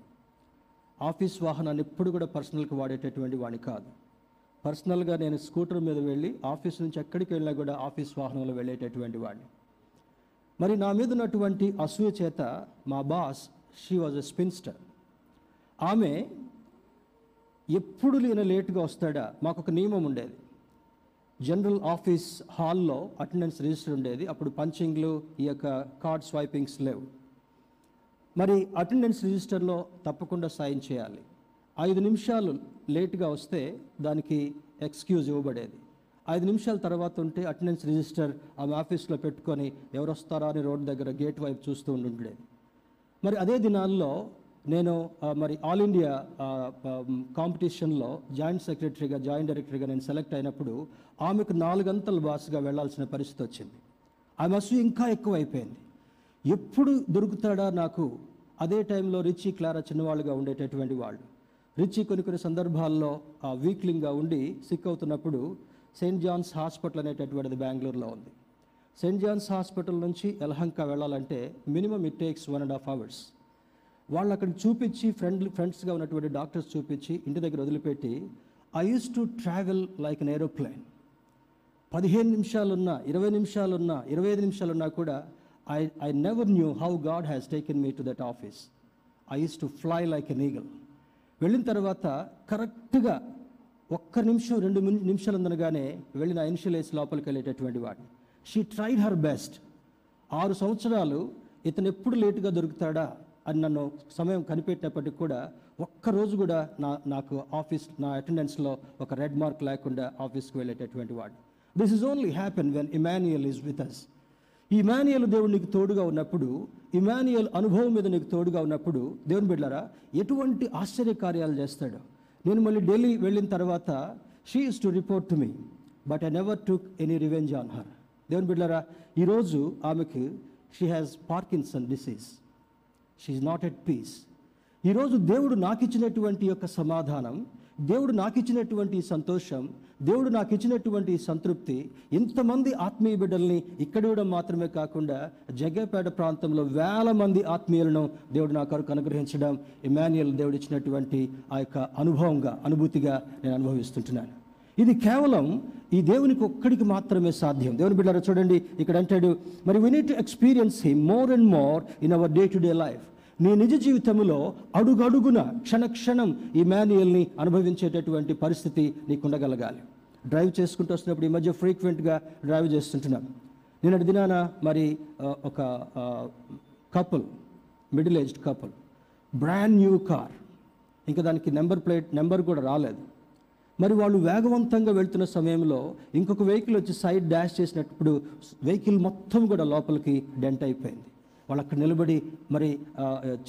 ఆఫీస్ వాహనాన్ని ఎప్పుడు కూడా పర్సనల్కి వాడేటటువంటి వాడిని కాదు. పర్సనల్గా నేను స్కూటర్ మీద వెళ్ళి ఆఫీస్ నుంచి ఎక్కడికి వెళ్ళినా కూడా ఆఫీస్ వాహనంలో వెళ్ళేటటువంటి వాడిని. మరి నా మీద ఉన్నటువంటి అసూయ చేత మా boss she was a spinster ఆమె ఎప్పుడు నేను లేటుగా వస్తాడా? మాకు ఒక నియమం ఉండేది. జనరల్ ఆఫీస్ హాల్లో అటెండెన్స్ రిజిస్టర్ ఉండేది. అప్పుడు పంచింగ్లు ఈ యొక్క కార్డ్ స్వైపింగ్స్ లేవు. మరి అటెండెన్స్ రిజిస్టర్లో తప్పకుండా సైన్ చేయాలి. ఐదు నిమిషాలు లేట్గా వస్తే దానికి ఎక్స్క్యూజ్ ఇవ్వబడేది. ఐదు నిమిషాల తర్వాత ఉంటే అటెండెన్స్ రిజిస్టర్ ఆమె ఆఫీస్లో పెట్టుకొని ఎవరు వస్తారా అని రోడ్డు దగ్గర గేట్ వైపు చూస్తూ ఉండుండేది. మరి అదే దినాల్లో నేను మరి ఆల్ ఇండియా కాంపిటీషన్లో జాయింట్ సెక్రటరీగా జాయింట్ డైరెక్టర్గా నేను సెలెక్ట్ అయినప్పుడు ఆమెకు నాలుగంతల బాస్గా వెళ్ళాల్సిన పరిస్థితి వచ్చింది. ఆమె అసూ ఇంకా ఎక్కువ అయిపోయింది ఎప్పుడు దొరుకుతాడా నాకు? అదే టైంలో రిచి క్లారా చిన్నవాళ్ళుగా ఉండేటటువంటి వాళ్ళు. రిచి కొన్ని కొన్ని సందర్భాల్లో వీక్లింగ్గా ఉండి సిక్ అవుతున్నప్పుడు సెయింట్ జాన్స్ హాస్పిటల్ అనేటటువంటిది బెంగళూరులో ఉంది. సెయింట్ జాన్స్ హాస్పిటల్ నుంచి ఎలహంక వెళ్ళాలంటే minimum it takes one and half hours. వాళ్ళు అక్కడ చూపించి ఫ్రెండ్ ఫ్రెండ్స్గా ఉన్నటువంటి డాక్టర్స్ చూపించి ఇంటి దగ్గర వదిలిపెట్టి I use to travel like an aeroplane పదిహేను నిమిషాలున్నా ఇరవై నిమిషాలున్నా ఇరవై ఐదు నిమిషాలున్నా కూడా I I never knew how God has taken me to that office I use to fly like an eagle వెళ్ళిన తర్వాత కరెక్ట్గా ఒక్క నిమిషం రెండు నిమిషాలు ఉందనగానే వెళ్ళిన ఇనిషియల్ లోపలికి వెళ్ళేటటువంటి వాడిని. షీ ట్రైడ్ హర్ బెస్ట్ ఆరు సంవత్సరాలు ఇతను ఎప్పుడు లేటుగా దొరుకుతాడా? అని నన్ను సమయం కనిపెట్టినప్పటికీ కూడా ఒక్కరోజు కూడా నా నాకు ఆఫీస్ నా అటెండెన్స్లో ఒక రెడ్ మార్క్ లేకుండా ఆఫీస్కి వెళ్ళేటటువంటి వాడు. This is only happen when Immanuel is with us ఈ ఇమానియల్ దేవుడు నీకు తోడుగా ఉన్నప్పుడు ఇమానియల్ అనుభవం మీద నీకు తోడుగా ఉన్నప్పుడు దేవుని బిడ్డారా ఎటువంటి ఆశ్చర్యకార్యాలు చేస్తాడు? నేను మళ్ళీ ఢిల్లీ వెళ్ళిన తర్వాత she is to report to me but I never took any revenge on her దేవుని బిడ్డారా ఈరోజు ఆమెకు she has Parkinson disease she is not at peace ఈరోజు దేవుడు నాకు ఇచ్చినటువంటి యొక్క సమాధానం దేవుడు నాకు ఇచ్చినటువంటి సంతోషం దేవుడు నాకు ఇచ్చినటువంటి సంతృప్తి ఇంతమంది ఆత్మీయ బిడ్డల్ని ఇక్కడ ఇవ్వడం మాత్రమే కాకుండా జగ్గపేట ప్రాంతంలో వేల మంది ఆత్మీయులను దేవుడు నా కొరకు అనుగ్రహించడం ఇమాన్యుయల్ దేవుడు ఇచ్చినటువంటి ఆ యొక్క అనుభవంగా అనుభూతిగా నేను అనుభవిస్తుంటున్నాను. ఇది కేవలం ఈ దేవునికి ఒక్కడికి మాత్రమే సాధ్యం. దేవుని బిడ్డారా చూడండి ఇక్కడ అంటాడు మరి we need to experience him more and more in our day to day life నీ నిజ జీవితంలో అడుగడుగున క్షణ క్షణం ఈ మాన్యుయల్ని అనుభవించేటటువంటి పరిస్థితి నీకు ఉండగలగాలి డ్రైవ్ చేసుకుంటూ వస్తున్నప్పుడు ఈ మధ్య ఫ్రీక్వెంట్గా డ్రైవ్ చేస్తుంటున్నాను నేను దినాన మరి ఒక couple middle aged couple brand new car ఇంకా దానికి నెంబర్ ప్లేట్ నెంబర్ కూడా రాలేదు. మరి వాళ్ళు వేగవంతంగా వెళ్తున్న సమయంలో ఇంకొక వెహికల్ వచ్చి సైడ్ డాష్ చేసినప్పుడు వెహికల్ మొత్తం కూడా లోపలికి డెంట్ అయిపోయింది. వాళ్ళు అక్కడ నిలబడి మరి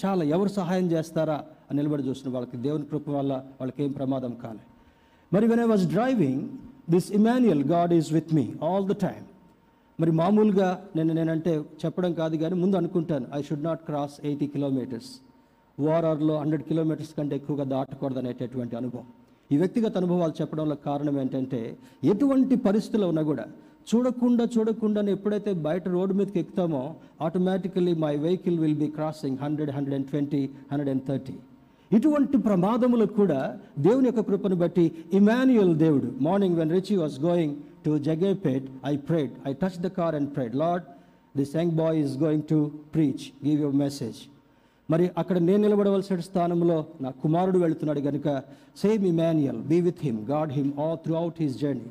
చాలా ఎవరు సహాయం చేస్తారా అని నిలబడి చూసిన వాళ్ళకి దేవుని కృప వల్ల వాళ్ళకి ఏం ప్రమాదం కాలే. మరి when I was driving this Immanuel God is with me all the time మరి మామూలుగా నేను నేనంటే చెప్పడం కాదు కానీ ముందు అనుకుంటాను I should not cross eighty kilometres ఓఆర్ఆర్లో hundred kilometres కంటే ఎక్కువగా దాటకూడదు అనేటటువంటి అనుభవం. ఈ వ్యక్తిగత అనుభవాలు చెప్పడంలో కారణం ఏంటంటే ఎటువంటి పరిస్థితుల్లో ఉన్నా కూడా చూడకుండా చూడకుండానే ఎప్పుడైతే బయట రోడ్డు మీదకి ఎక్కుతామో automatically my vehicle will be crossing hundred hundred and twenty hundred and thirty ఇటువంటి ప్రమాదములకు కూడా దేవుని యొక్క కృపను బట్టి ఇమాన్యుయల్ దేవుడు morning when Richie was going to జగేపేట్ I prayed I touch the car and prayed lord this young boy is going to preach give your message మరి అక్కడ నేను నిలబడవలసిన స్థానంలో నా కుమారుడు వెళుతున్నాడు కనుక same Immanuel be with him God him all throughout his journey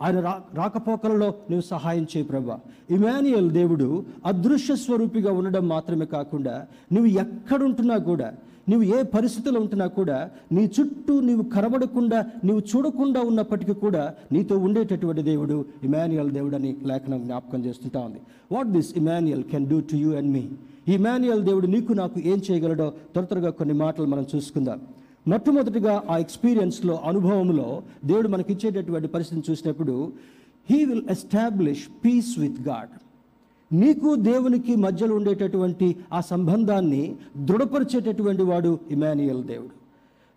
ఆయన రా రాకపోకలలో నువ్వు సహాయం చేయి ప్రభా. ఇమాన్యుయల్ దేవుడు అదృశ్య స్వరూపిగా ఉండడం మాత్రమే కాకుండా నువ్వు ఎక్కడుంటున్నా కూడా నువ్వు ఏ పరిస్థితుల్లో ఉంటున్నా కూడా నీ చుట్టూ నీవు కనబడకుండా నీవు చూడకుండా ఉన్నప్పటికీ కూడా నీతో ఉండేటటువంటి దేవుడు ఇమాన్యుయల్ దేవుడు అని లేఖనం జ్ఞాపకం చేస్తుంటా ఉంది. What this Immanuel can do to you and me ఈ ఇమాన్యుయల్ దేవుడు నీకు నాకు ఏం చేయగలడో త్వర త్వరగా కొన్ని మాటలు మనం చూసుకుందాం. మొట్టమొదటిగా ఆ ఎక్స్పీరియన్స్లో అనుభవంలో దేవుడు మనకిచ్చేటటువంటి పరిస్థితిని చూసినప్పుడు he will establish peace with God నీకు దేవునికి మధ్యలో ఉండేటటువంటి ఆ సంబంధాన్ని దృఢపరిచేటటువంటి వాడు ఇమాన్యుయల్ దేవుడు.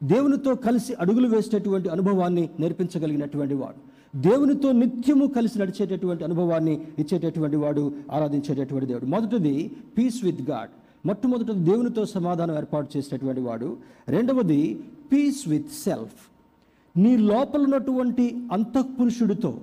దేవునితో కలిసి అడుగులు వేసేటటువంటి అనుభవాన్ని నేర్పించగలిగినటువంటి వాడు. దేవునితో నిత్యము కలిసి నడిచేటటువంటి అనుభవాన్ని ఇచ్చేటటువంటి వాడు ఆరాధించేటటువంటి దేవుడు. మొదటిది పీస్ విత్ గాడ్ మొట్టమొదట దేవునితో సమాధానం ఏర్పాటు చేసేటటువంటి వాడు. రెండవది పీస్ విత్ సెల్ఫ్ నీ లోపల ఉన్నటువంటి అంతఃపురుషుడితో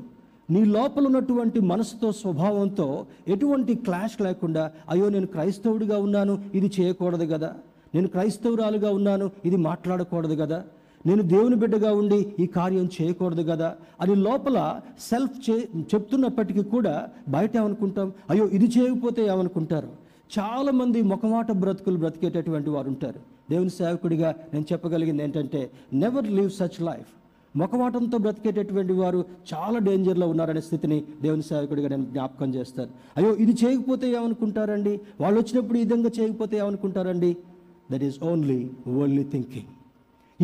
నీ లోపల ఉన్నటువంటి మనసుతో స్వభావంతో ఎటువంటి క్లాష్ లేకుండా అయ్యో నేను క్రైస్తవుడిగా ఉన్నాను ఇది చేయకూడదు కదా. నేను క్రైస్తవురాలుగా ఉన్నాను ఇది మాట్లాడకూడదు కదా. నేను దేవుని బిడ్డగా ఉండి ఈ కార్యం చేయకూడదు కదా. అని లోపల సెల్ఫ్ చే చెప్తున్నప్పటికీ కూడా బయట ఏమనుకుంటాం? అయ్యో ఇది చేయకపోతే ఏమనుకుంటారు? చాలామంది ముఖమాట బ్రతుకులు బ్రతికేటటువంటి వారు ఉంటారు. దేవుని సేవకుడిగా నేను చెప్పగలిగింది ఏంటంటే నెవర్ లివ్ సచ్ లైఫ్ ముఖమాటంతో బ్రతికేటటువంటి వారు చాలా డేంజర్లో ఉన్నారనే స్థితిని దేవుని సేవకుడిగా నేను జ్ఞాపకం చేస్తాను. అయ్యో ఇది చేయకపోతే ఏమనుకుంటారండి? వాళ్ళు వచ్చినప్పుడు ఈ విధంగా చేయకపోతే ఏమనుకుంటారండి? That is only only thinking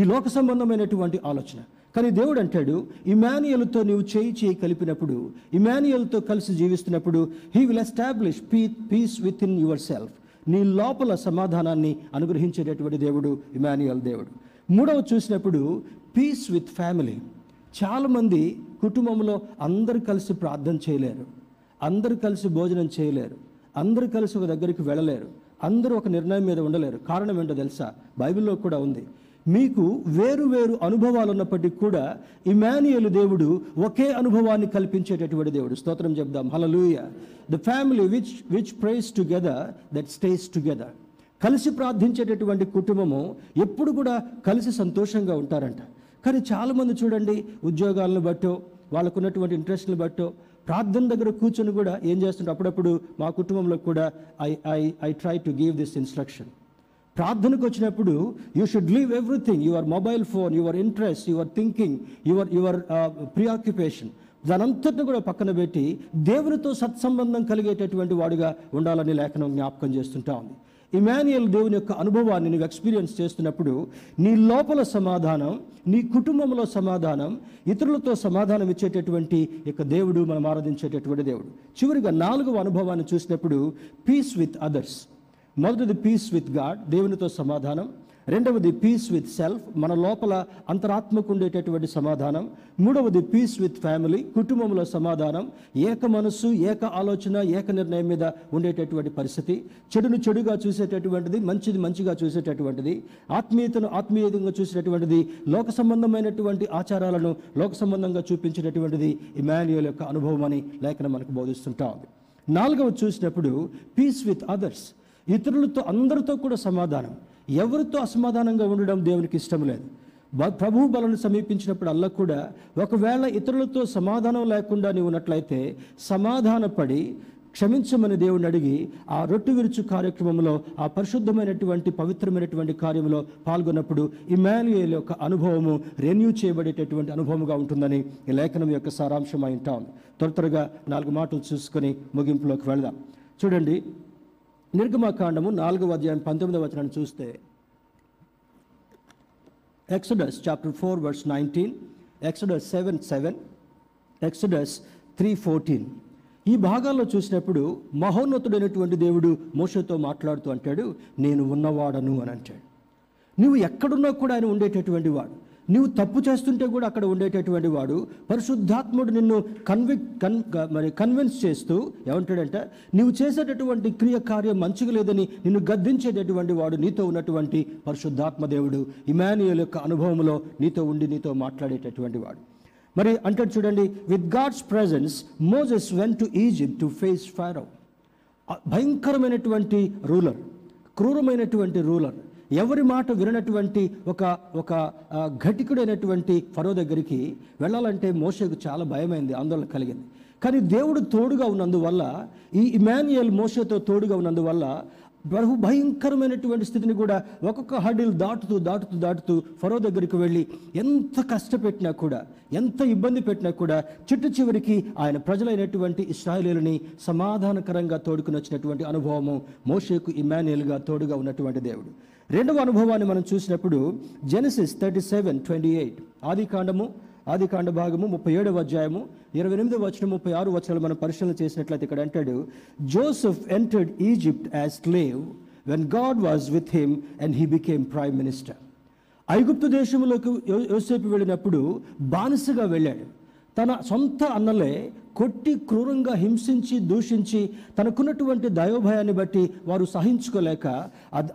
ఈ లోక సంబంధమైనటువంటి ఆలోచన. కానీ దేవుడు అంటాడు ఇమానియల్తో నీవు చేయి చేయి కలిపినప్పుడు ఇమానియల్తో కలిసి జీవిస్తున్నప్పుడు he will establish pe peace within yourself నీ లోపల సమాధానాన్ని అనుగ్రహించేటటువంటి దేవుడు ఇమానియల్ దేవుడు. మూడవ చూసినప్పుడు పీస్ విత్ ఫ్యామిలీ చాలామంది కుటుంబంలో అందరూ కలిసి ప్రార్థన చేయలేరు. అందరూ కలిసి భోజనం చేయలేరు. అందరూ కలిసి ఒక దగ్గరికి వెళ్ళలేరు. అందరూ ఒక నిర్ణయం మీద ఉండలేరు. కారణం ఏంటో తెలుసా? బైబిల్లో కూడా ఉంది. మీకు వేరు వేరు అనుభవాలు ఉన్నప్పటికీ కూడా ఇమానియలు దేవుడు ఒకే అనుభవాన్ని కల్పించేటటువంటి దేవుడు. స్తోత్రం చెప్దాం. Hallelujah the family which which prays together that stays together కలిసి ప్రార్థించేటటువంటి కుటుంబము ఎప్పుడు కూడా కలిసి సంతోషంగా ఉంటారంట. కానీ చాలామంది చూడండి ఉద్యోగాలను బట్టో వాళ్ళకున్నటువంటి ఇంట్రెస్ట్ని బట్టో ప్రార్థన దగ్గర కూర్చొని కూడా ఏం చేస్తుంటారు? అప్పుడప్పుడు మా కుటుంబంలో కూడా I I I try to give this instruction ప్రార్థనకు వచ్చినప్పుడు you should leave everything your mobile phone your interest your thinking your your preoccupation దానంతటిని కూడా పక్కన పెట్టి దేవునితో సత్సంబంధం కలిగేటటువంటి వాడిగా ఉండాలని లేఖనం జ్ఞాపకం చేస్తుంటా ఉంది. ఇమాన్యుయల్ దేవుని యొక్క అనుభవాన్ని నువ్వు ఎక్స్పీరియన్స్ చేస్తున్నప్పుడు నీ లోపల సమాధానం నీ కుటుంబంలో సమాధానం ఇతరులతో సమాధానం ఇచ్చేటటువంటి యొక్క దేవుడు మనం ఆరాధించేటటువంటి దేవుడు. చివరిగా నాలుగవ అనుభవాన్ని చూసినప్పుడు పీస్ విత్ అదర్స్ మొదటిది పీస్ విత్ గాడ్ దేవునితో సమాధానం. రెండవది పీస్ విత్ సెల్ఫ్ మన లోపల అంతరాత్మకు ఉండేటటువంటి సమాధానం. మూడవది పీస్ విత్ ఫ్యామిలీ కుటుంబంలో సమాధానం. ఏక మనస్సు ఏక ఆలోచన ఏక నిర్ణయం మీద ఉండేటటువంటి పరిస్థితి. చెడును చెడుగా చూసేటటువంటిది మంచిది మంచిగా చూసేటటువంటిది. ఆత్మీయతను ఆత్మీయంగా చూసేటటువంటిది లోక సంబంధమైనటువంటి ఆచారాలను లోక సంబంధంగా చూపించేటటువంటిది ఇమాన్యుయల్ యొక్క అనుభవం అని లేఖనం మనకు బోధిస్తుంటా. ఉంది నాలుగవ చూసినప్పుడు పీస్ విత్ అదర్స్ ఇతరులతో అందరితో కూడా సమాధానం. ఎవరితో అసమాధానంగా ఉండడం దేవునికి ఇష్టం లేదు. ప్రభు బలను సమీపించినప్పుడు అల్లా కూడా ఒకవేళ ఇతరులతో సమాధానం లేకుండా నీవు ఉన్నట్లయితే సమాధానపడి క్షమించమని దేవుడిని అడిగి ఆ రొట్టు విరుచు కార్యక్రమంలో ఆ పరిశుద్ధమైనటువంటి పవిత్రమైనటువంటి కార్యంలో పాల్గొన్నప్పుడు ఇమాన్యుయల్ యొక్క అనుభవము రెన్యూ చేయబడేటటువంటి అనుభవముగా ఉంటుందని ఈ లేఖనం యొక్క సారాంశం అయి ఉంటాం. త్వర త్వరగా నాలుగు మాటలు చూసుకొని ముగింపులోకి వెళదాం. చూడండి నిర్గమకాండము నాలుగవ అధ్యాయం పంతొమ్మిదవ వచనాన్ని చూస్తే Exodus chapter four verse nineteen Exodus seven seven Exodus three fourteen. ఈ భాగాల్లో చూసినప్పుడు మహోన్నతుడైనటువంటి దేవుడు మోషతో మాట్లాడుతూ అంటాడు నేను ఉన్నవాడను అని అంటాడు. నువ్వు ఎక్కడున్నా కూడా ఆయన ఉండేటటువంటి వాడు. నువ్వు తప్పు చేస్తుంటే కూడా అక్కడ ఉండేటటువంటి వాడు పరిశుద్ధాత్ముడు నిన్ను కన్విక్ కన్ మరి కన్విన్స్ చేస్తూ ఏమంటాడంటే నువ్వు చేసేటటువంటి క్రియ కార్యం మంచిగా లేదని నిన్ను గద్దించేటటువంటి వాడు నీతో ఉన్నటువంటి పరిశుద్ధాత్మ దేవుడు. ఇమానియల్ యొక్క అనుభవంలో నీతో ఉండి నీతో మాట్లాడేటటువంటి వాడు. మరి అంటాడు చూడండి with God's presence Moses went to Egypt to face Pharaoh భయంకరమైనటువంటి రూలర్ క్రూరమైనటువంటి రూలర్. ఎవరి మాట విననటువంటి ఒక ఒక ఘటికుడైనటువంటి ఫరో దగ్గరికి వెళ్ళాలంటే మోషకు చాలా భయమైంది ఆందోళన కలిగింది. కానీ దేవుడు తోడుగా ఉన్నందువల్ల ఈ ఇమాన్యుయల్ మోషతో తోడుగా ఉన్నందువల్ల బహు భయంకరమైనటువంటి స్థితిని కూడా ఒక్కొక్క హడిల్ దాటుతూ దాటుతూ దాటుతూ ఫరో దగ్గరికి వెళ్ళి ఎంత కష్టపెట్టినా కూడా ఎంత ఇబ్బంది పెట్టినా కూడా చిట్టు చివరికి ఆయన ప్రజలైనటువంటి ఇస్రాయలీలని సమాధానకరంగా తోడుకుని వచ్చినటువంటి అనుభవము మోషేకు ఇమాన్యుయల్గా తోడుగా ఉన్నటువంటి దేవుడు. రెండవ అనుభవాన్ని మనం చూసినప్పుడు Genesis thirty seven twenty eight ఆది కాండము ఆది కాండ భాగము ముప్పై ఏడవ అధ్యాయము ఇరవై ఎనిమిది వచ్చిన ముప్పై ఆరు వచనాలు మనం పరిశీలన చేసినట్లయితే ఇక్కడ అంటాడు Joseph entered Egypt as slave when God was with him and he became prime minister ఐగుప్తు దేశంలోకి యోసేపు వెళ్ళినప్పుడు బానిసగా వెళ్ళాడు. తన సొంత అన్నలే కొట్టి క్రూరంగా హింసించి దూషించి తనకున్నటువంటి దయోభయాన్ని బట్టి వారు సహించుకోలేక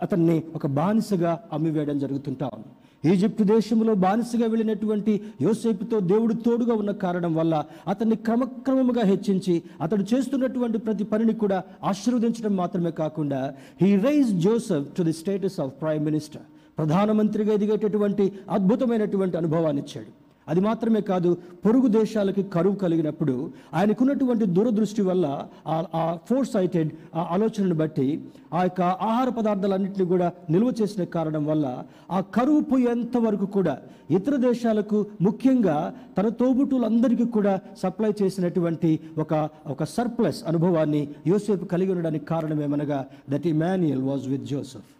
అతన్ని ఒక బానిసగా అమ్మివేయడం జరుగుతుంటా ఉంది. ఈజిప్టు దేశంలో బానిసగా వెళ్ళినటువంటి యోసేపుతో దేవుడు తోడుగా ఉన్న కారణం వల్ల అతన్ని క్రమక్రమముగా హెచ్చించి అతడు చేస్తున్నటువంటి ప్రతి పనిని కూడా ఆశీర్వదించడం మాత్రమే కాకుండా he rise Joseph to the status of prime minister ప్రధానమంత్రిగా ఎదిగేటటువంటి అద్భుతమైనటువంటి అనుభవాన్ని ఇచ్చాడు. అది మాత్రమే కాదు పొరుగు దేశాలకి కరువు కలిగినప్పుడు ఆయనకున్నటువంటి దూరదృష్టి వల్ల ఆ- ఆ ఫోర్ సైటెడ్ ఆ ఆలోచనను బట్టి ఆ యొక్క ఆహార పదార్థాలన్నింటినీ కూడా నిల్వ చేసిన కారణం వల్ల ఆ కరువు పోయేంత వరకు కూడా ఇతర దేశాలకు ముఖ్యంగా తన తోబుట్టులందరికీ కూడా సప్లై చేసినటువంటి ఒక ఒక సర్ప్లస్ అనుభవాన్ని యోసేపు కలిగి ఉండడానికి కారణం ఏమనగా that Immanuel was with Joseph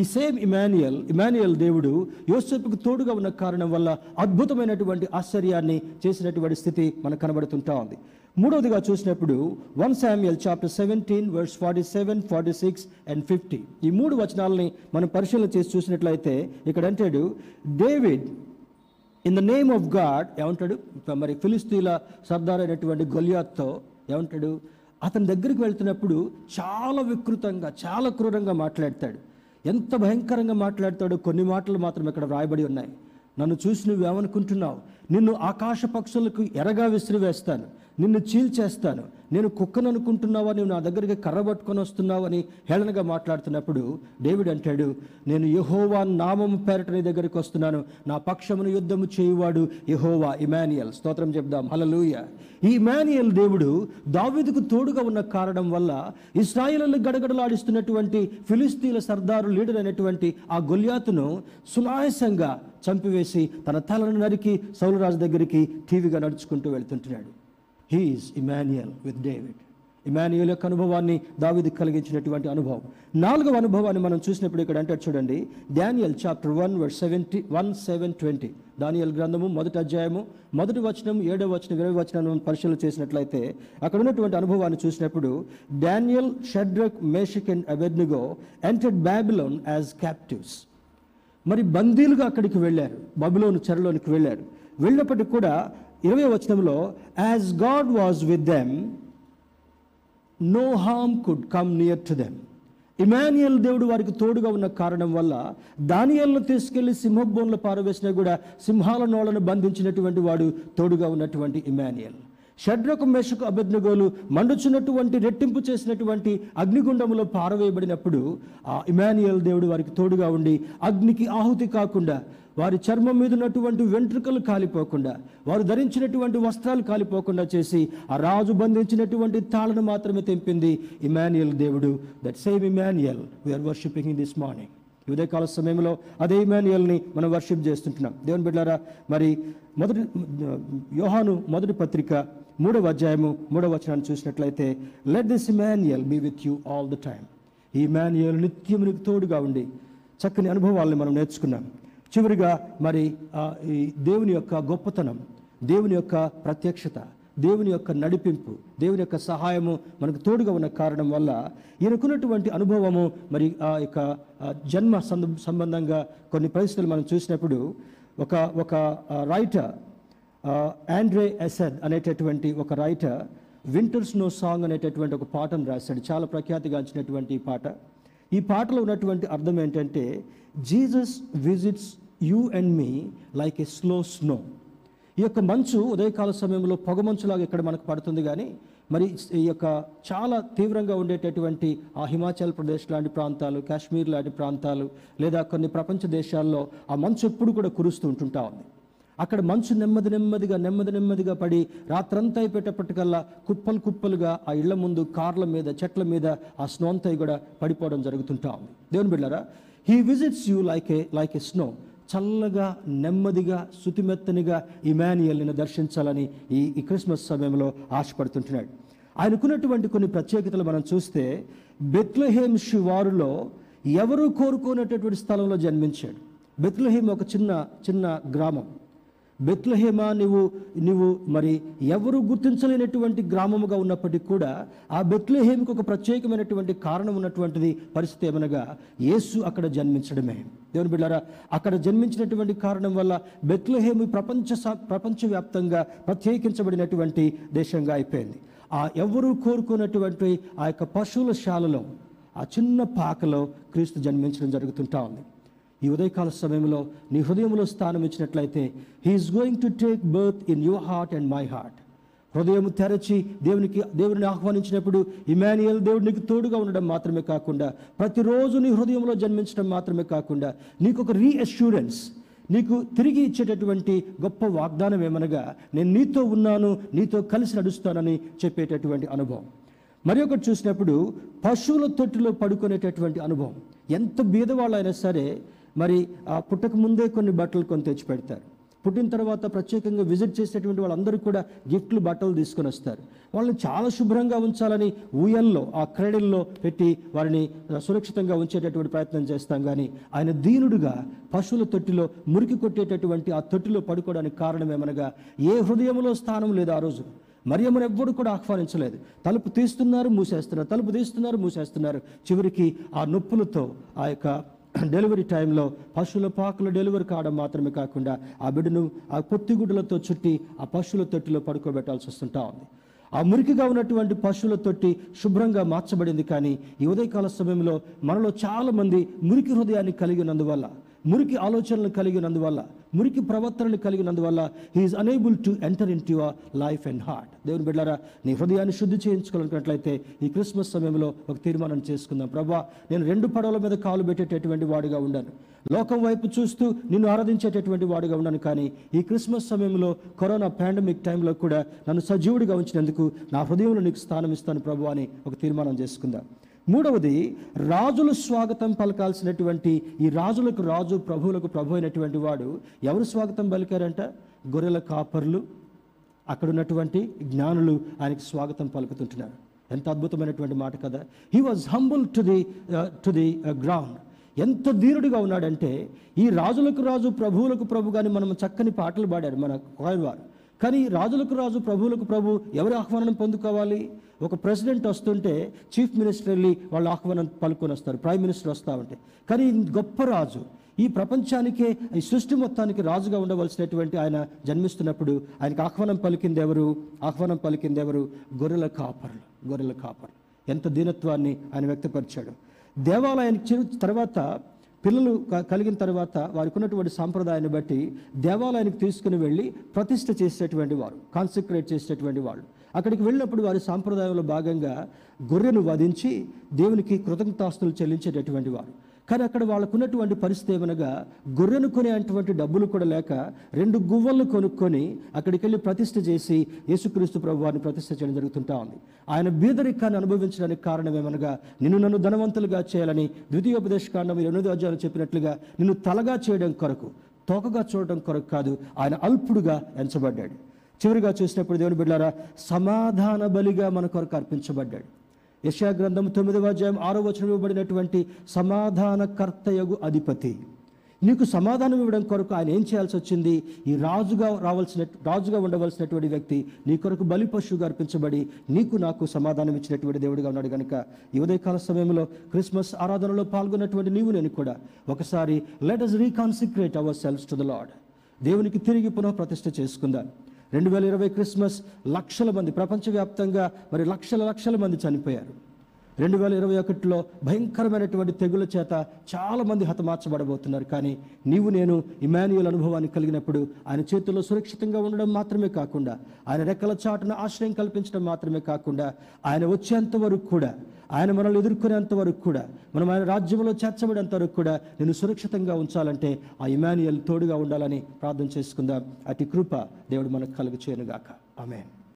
ఈ సేమ్ ఇమాన్యుయల్ ఇమాన్యుయల్ దేవుడు యోసేపుకు తోడుగా ఉన్న కారణం వల్ల అద్భుతమైనటువంటి ఆశ్చర్యాన్ని చేసినటువంటి స్థితి మనకు కనబడుతుంటా ఉంది. మూడవదిగా చూసినప్పుడు one Samuel chapter seventeen verse forty seven forty six and fifty. ఈ మూడు వచనాలని మనం పరిశీలన చేసి చూసినట్లయితే ఇక్కడ అంటాడు David in the name of God ఏమంటాడు? మరి ఫిలిస్తీన్ల సర్దార్ అయినటువంటి గొలియాత్తో ఏమంటాడు? అతని దగ్గరికి వెళ్తున్నప్పుడు చాలా వికృతంగా చాలా క్రూరంగా మాట్లాడతాడు. ఎంత భయంకరంగా మాట్లాడతాడో కొన్ని మాటలు మాత్రం ఇక్కడ రాయబడి ఉన్నాయి. నన్ను చూసి నువ్వేమనుకుంటున్నావు? నిన్ను ఆకాశ పక్షులకు ఎరగా విసిరివేస్తాను. నిన్ను చీల్చేస్తాను నేను కుక్కను అనుకుంటున్నావా నువ్వు నా దగ్గరికి కర్ర పట్టుకొని వస్తున్నావని హేళనగా మాట్లాడుతున్నప్పుడు డేవిడ్ అంటాడు నేను యహోవా నామం పేరట నీ దగ్గరికి వస్తున్నాను. నా పక్షమును యుద్ధము చేయువాడు యహోవా ఇమానియల్. స్తోత్రం చెప్దాం. హలలుయ ఈ ఇమానియల్ దేవుడు దావిదుకు తోడుగా ఉన్న కారణం వల్ల ఇస్రాయిలను గడగడలాడిస్తున్నటువంటి ఫిలిస్తీన్ల సర్దారు లీడర్ అయినటువంటి ఆ గొల్యాతును సునాయసంగా చంపివేసి తన తలను నరికి సౌలరాజు దగ్గరికి టీవీగా నడుచుకుంటూ వెళ్తుంటున్నాడు. He is Immanuel with David Immanuel యొక్క అనుభవాన్ని దావిది కలిగించినటువంటి అనుభవం. నాలుగవ అనుభవాన్ని మనం చూసినప్పుడు ఇక్కడ అంటారు చూడండి. Daniel chapter one verse seventy one seven twenty Daniel గ్రంథము మొదటి అధ్యాయము మొదటి వచనం ఏడవ వచనం ఇరవై వచనం పరిశీలన చేసినట్లయితే అక్కడ ఉన్నటువంటి అనుభవాన్ని చూసినప్పుడు Daniel Shadrach Meshach and Abednego entered Babylon as captives మరి బందీలుగా అక్కడికి వెళ్ళారు. బబులోను చెరలోనికి వెళ్ళారు. వెళ్ళినప్పటికి కూడా ఇరవై వచనంలో as God was with them no harm could come near to them Immanuel దేవుడు వారికి తోడుగా ఉన్న కారణం వల్ల దానియల్ను తీసుకెళ్ళి సింహబోన్లు పారవేసినా కూడా సింహాల నోళ్ళను బంధించినటువంటి వాడు తోడుగా ఉన్నటువంటి ఇమాన్యుయల్ షడ్రకు మేషకు అభ్యర్థగోలు మండుచున్నటువంటి రెట్టింపు చేసినటువంటి అగ్నిగుండములో పారవేయబడినప్పుడు ఆ ఇమాన్యుయల్ దేవుడు వారికి తోడుగా ఉండి అగ్నికి ఆహుతి కాకుండా వారి చర్మం మీద ఉన్నటువంటి వెంట్రుకలు కాలిపోకుండా వారు ధరించినటువంటి వస్త్రాలు కాలిపోకుండా చేసి ఆ రాజు బంధించినటువంటి తాళను మాత్రమే తెంపింది ఇమాన్యుయల్ దేవుడు. That same Immanuel we are worshipping in this morning ఇదే ఉదయకాల సమయంలో అదే ఇమాన్యుయల్ని మనం వర్షిప్ చేస్తుంటున్నాం. దేవుని బిడ్డారా మరి మొదటి యోహాను మొదటి పత్రిక మూడవ అధ్యాయము మూడవ వచనాన్ని చూసినట్లయితే let this Immanuel be with you all the time ఈ ఇమాన్యుయల్ నిత్యం నీకు తోడుగా ఉండి చక్కని అనుభవాలను మనం నేర్చుకున్నాం. చివరిగా మరి ఈ దేవుని యొక్క గొప్పతనం దేవుని యొక్క ప్రత్యక్షత దేవుని యొక్క నడిపింపు దేవుని యొక్క సహాయము మనకు తోడుగా ఉన్న కారణం వల్ల ఈయనకున్నటువంటి అనుభవము మరి ఆ యొక్క జన్మ సంబంధంగా కొన్ని పరిస్థితులు మనం చూసినప్పుడు ఒక ఒక రైటర్ ఆండ్రే ఎసెడ్ అనేటటువంటి ఒక రైటర్ వింటర్ స్నో సాంగ్ అనేటటువంటి ఒక పాటను రాశాడు. చాలా ప్రఖ్యాతిగాంచినటువంటి ఈ పాట. ఈ పాటలో ఉన్నటువంటి అర్థం ఏంటంటే Jesus visits you and me like a slow snow. ఈ యొక్క మంచు ఉదయకాల సమయంలో పొగమంచులాగా ఇక్కడ మనకు పడుతుంది కానీ మరి ఈ యొక్క చాలా తీవ్రంగా ఉండేటటువంటి ఆ హిమాచల్ ప్రదేశ్ లాంటి ప్రాంతాలు కాశ్మీర్ లాంటి ప్రాంతాలు లేదా కొన్ని ప్రపంచ దేశాల్లో ఆ మంచు ఎప్పుడు కూడా కురుస్తూ ఉంటుంటా ఉంది. అక్కడ మంచు నెమ్మది నెమ్మదిగా నెమ్మది నెమ్మదిగా పడి రాత్రంతా అయిపోయేటప్పటికల్లా కుప్పలు కుప్పలుగా ఆ ఇళ్ళ ముందు కార్ల మీద చెట్ల మీద ఆ స్నో అంతా కూడా పడిపోవడం జరుగుతుంటా ఉంది. దేవుని బిడ్డారా he visits you like a like a snow చల్లగా నెమ్మదిగా శుతిమెత్తనిగా ఇమాన్యుయల్ని దర్శించాలని ఈ ఈ క్రిస్మస్ సమయంలో ఆశపడుతుంటున్నాడు. ఆయనకున్నటువంటి కొన్ని ప్రత్యేకతలు మనం చూస్తే బెత్లహేమ్ శివారులో ఎవరు కోరుకోనటువంటి స్థలంలో జన్మించాడు. బెత్లహేమ్ ఒక చిన్న చిన్న గ్రామం. బెత్లహేమా నువ్వు నువ్వు మరి ఎవరు గుర్తించలేనటువంటి గ్రామముగా ఉన్నప్పటికీ కూడా ఆ బెత్లహేమికి ఒక ప్రత్యేకమైనటువంటి కారణం ఉన్నటువంటిది పరిస్థితి ఏమనగా యేసు అక్కడ జన్మించడమే. దేవుని బిడ్డారా అక్కడ జన్మించినటువంటి కారణం వల్ల బెత్లహేమి ప్రపంచ ప్రపంచవ్యాప్తంగా ప్రత్యేకించబడినటువంటి దేశంగా అయిపోయింది. ఆ ఎవరు కోరుకున్నటువంటి ఆ యొక్క పశువుల శాలలో ఆ చిన్న పాకలో క్రీస్తు జన్మించడం జరుగుతుంటా ఉంది. ఈ ఉదయకాల సమయంలో నీ హృదయంలో స్థానం ఇచ్చినట్లయితే he is going to take birth in your heart and my heart హృదయం తెరచి దేవునికి దేవుని ఆహ్వానించినప్పుడు ఇమాన్యుయల్ దేవుడు నీకు తోడుగా ఉండడం మాత్రమే కాకుండా ప్రతిరోజు నీ హృదయంలో జన్మించడం మాత్రమే కాకుండా నీకు ఒక రీఅష్యూరెన్స్ నీకు తిరిగి ఇచ్చేటటువంటి గొప్ప వాగ్దానం ఏమనగా నేను నీతో ఉన్నాను నీతో కలిసి నడుస్తానని చెప్పేటటువంటి అనుభవం. మరి ఒకటి చూసినప్పుడు పశువుల తొట్టిలో పడుకునేటటువంటి అనుభవం. ఎంత బీదవాళ్ళు అయినా సరే మరి ఆ పుట్టక ముందే కొన్ని బట్టలు కొని తెచ్చి పెడతారు. పుట్టిన తర్వాత ప్రత్యేకంగా విజిట్ చేసేటువంటి వాళ్ళందరూ కూడా గిఫ్ట్లు బట్టలు తీసుకొని వస్తారు. వాళ్ళని చాలా శుభ్రంగా ఉంచాలని ఊయల్లో ఆ క్రీడల్లో పెట్టి వారిని సురక్షితంగా ఉంచేటటువంటి ప్రయత్నం చేస్తాం. కానీ ఆయన దీనుడుగా పశువుల తొట్టిలో మురికి కొట్టేటటువంటి ఆ తొట్టిలో పడుకోవడానికి కారణం ఏమనగా ఏ హృదయంలో స్థానం లేదు ఆ రోజు. మరియమ్మను ఎవ్వరు కూడా ఆహ్వానించలేదు. తలుపు తీస్తున్నారు మూసేస్తున్నారు తలుపు తీస్తున్నారు మూసేస్తున్నారు. చివరికి ఆ నొప్పులతో ఆ యొక్క డెలివరీ టైంలో పశువుల పాకలు డెలివరీ కావడం మాత్రమే కాకుండా ఆ బిడ్డను ఆ పొత్తిగుడ్డలతో చుట్టి ఆ పశువుల తొట్టిలో పడుకోబెట్టాల్సి వస్తుంటా ఉంది. ఆ మురికిగా ఉన్నటువంటి పశువుల తొట్టి శుభ్రంగా మార్చబడింది కానీ ఈ ఉదయకాల సమయంలో మనలో చాలామంది మురికి హృదయాన్ని కలిగినందువల్ల మురికి ఆలోచనలు కలిగినందువల్ల మురికి ప్రవర్తనలు కలిగినందువల్ల he is unable to enter into your life and heart దేవుని బిడ్డారా నీ హృదయాన్ని శుద్ధి చేయించుకోవాలనుకున్నట్లయితే ఈ క్రిస్మస్ సమయంలో ఒక తీర్మానం చేసుకుందాం. ప్రభా నేను రెండు పడవల మీద కాలు పెట్టేటటువంటి వాడిగా ఉండాను. లోకం వైపు చూస్తూ నిన్ను ఆరాధించేటటువంటి వాడిగా ఉన్నాను కానీ ఈ క్రిస్మస్ సమయంలో కరోనా పాండమిక్ టైంలో కూడా నన్ను సజీవుడిగా ఉంచినందుకు నా హృదయంలో నీకు స్థానం ఇస్తాను ప్రభు అని ఒక తీర్మానం చేసుకుందాం. మూడవది రాజులు స్వాగతం పలకాల్సినటువంటి ఈ రాజులకు రాజు ప్రభువులకు ప్రభు అయినటువంటి వాడు ఎవరు స్వాగతం పలికారంట? గొర్రెల కాపర్లు. అక్కడ ఉన్నటువంటి జ్ఞానులు ఆయనకి స్వాగతం పలుకుతుంటున్నారు. ఎంత అద్భుతమైనటువంటి మాట కదా. He was humble to the to the ground ఎంత ధీరుడిగా ఉన్నాడంటే ఈ రాజులకు రాజు ప్రభువులకు ప్రభు కానీ మనం చక్కని పాటలు పాడారు మన కోయన్ వారు. కానీ రాజులకు రాజు ప్రభువులకు ప్రభు ఎవరి ఆహ్వానం పొందుకోవాలి? ఒక ప్రెసిడెంట్ వస్తుంటే చీఫ్ మినిస్టర్ వెళ్ళి వాళ్ళు ఆహ్వానం పలుకొని వస్తారు ప్రైమ్ మినిస్టర్ వస్తూ ఉంటే. కానీ గొప్ప రాజు ఈ ప్రపంచానికే ఈ సృష్టి మొత్తానికి రాజుగా ఉండవలసినటువంటి ఆయన జన్మిస్తున్నప్పుడు ఆయనకు ఆహ్వానం పలికింది ఎవరు? ఆహ్వానం పలికింది ఎవరు? గొర్రెల కాపర్లు గొర్రెల కాపర్లు. ఎంత దీనత్వాన్ని ఆయన వ్యక్తపరిచాడు. దేవాలయానికి చిరు తర్వాత పిల్లలు క- కలిగిన తర్వాత వారికి ఉన్నటువంటి సాంప్రదాయాన్ని బట్టి దేవాలయానికి తీసుకుని వెళ్ళి ప్రతిష్ఠ చేసేటువంటి వారు కాన్సన్ట్రేట్ చేసేటువంటి వాళ్ళు. అక్కడికి వెళ్ళినప్పుడు వారి సాంప్రదాయంలో భాగంగా గొర్రెను వధించి దేవునికి కృతజ్ఞతాస్తులు చెల్లించేటటువంటి వారు. కానీ అక్కడ వాళ్ళకు ఉన్నటువంటి పరిస్థితి ఏమనగా గొర్రెను కొనేటువంటి డబ్బులు కూడా లేక రెండు గువ్వలను కొనుక్కొని అక్కడికి వెళ్ళి ప్రతిష్ఠ చేసి యేసుక్రీస్తు ప్రభు వారిని ప్రతిష్ఠ చేయడం జరుగుతుంటా ఉంది. ఆయన బీదరికాన్ని అనుభవించడానికి కారణం ఏమనగా నిన్ను నన్ను ధనవంతులుగా చేయాలని ద్వితీయోపదేశ కాండం ఎనిమిదో అధ్యాయులు చెప్పినట్లుగా నిన్ను తలగా చేయడం కొరకు తోకగా చూడడం కొరకు కాదు ఆయన అల్పుడుగా ఎంచబడ్డాడు. చివరిగా చూసినప్పుడు దేవుని బిడ్డారా సమాధాన బలిగా మన కొరకు అర్పించబడ్డాడు. యశా గ్రంథం తొమ్మిదవ అధ్యాయం ఆరో వచనం ఇవ్వబడినటువంటి సమాధానకర్తయగు అధిపతి. నీకు సమాధానం ఇవ్వడం కొరకు ఆయన ఏం చేయాల్సి వచ్చింది? ఈ రాజుగా రావాల్సిన రాజుగా ఉండవలసినటువంటి వ్యక్తి నీ కొరకు బలి పశువుగా అర్పించబడి నీకు నాకు సమాధానం ఇచ్చినటువంటి దేవుడిగా ఉన్నాడు కనుక ఈ ఉదయకాల సమయంలో క్రిస్మస్ ఆరాధనలో పాల్గొన్నటువంటి నీవు నేను కూడా. ఒకసారి let us reconsecrate ourselves to the lord దేవునికి తిరిగి పునః ప్రతిష్ఠ చేసుకుందాం. రెండు వేల ఇరవై క్రిస్మస్ లక్షల మంది ప్రపంచవ్యాప్తంగా మరి లక్షల లక్షల మంది చనిపోయారు. రెండు వేల ఇరవై ఒకటిలో భయంకరమైనటువంటి తెగుల చేత చాలామంది హతమార్చబడబోతున్నారు. కానీ నీవు నేను ఇమాన్యుయల్ అనుభవాన్ని కలిగినప్పుడు ఆయన చేతుల్లో సురక్షితంగా ఉండడం మాత్రమే కాకుండా ఆయన రెక్కల చాటున ఆశ్రయం కల్పించడం మాత్రమే కాకుండా ఆయన వచ్చేంత వరకు కూడా ఆయన మనల్ని ఎదుర్కొనేంత వరకు కూడా మనం ఆయన రాజ్యంలో చేర్చబడేంత వరకు కూడా నేను సురక్షితంగా ఉంచాలంటే ఆ ఇమాన్యుయల్ తోడుగా ఉండాలని ప్రార్థన చేసుకుందాం. అతి కృప దేవుడు మనకు కలుగు చేయనుగాక ఆమె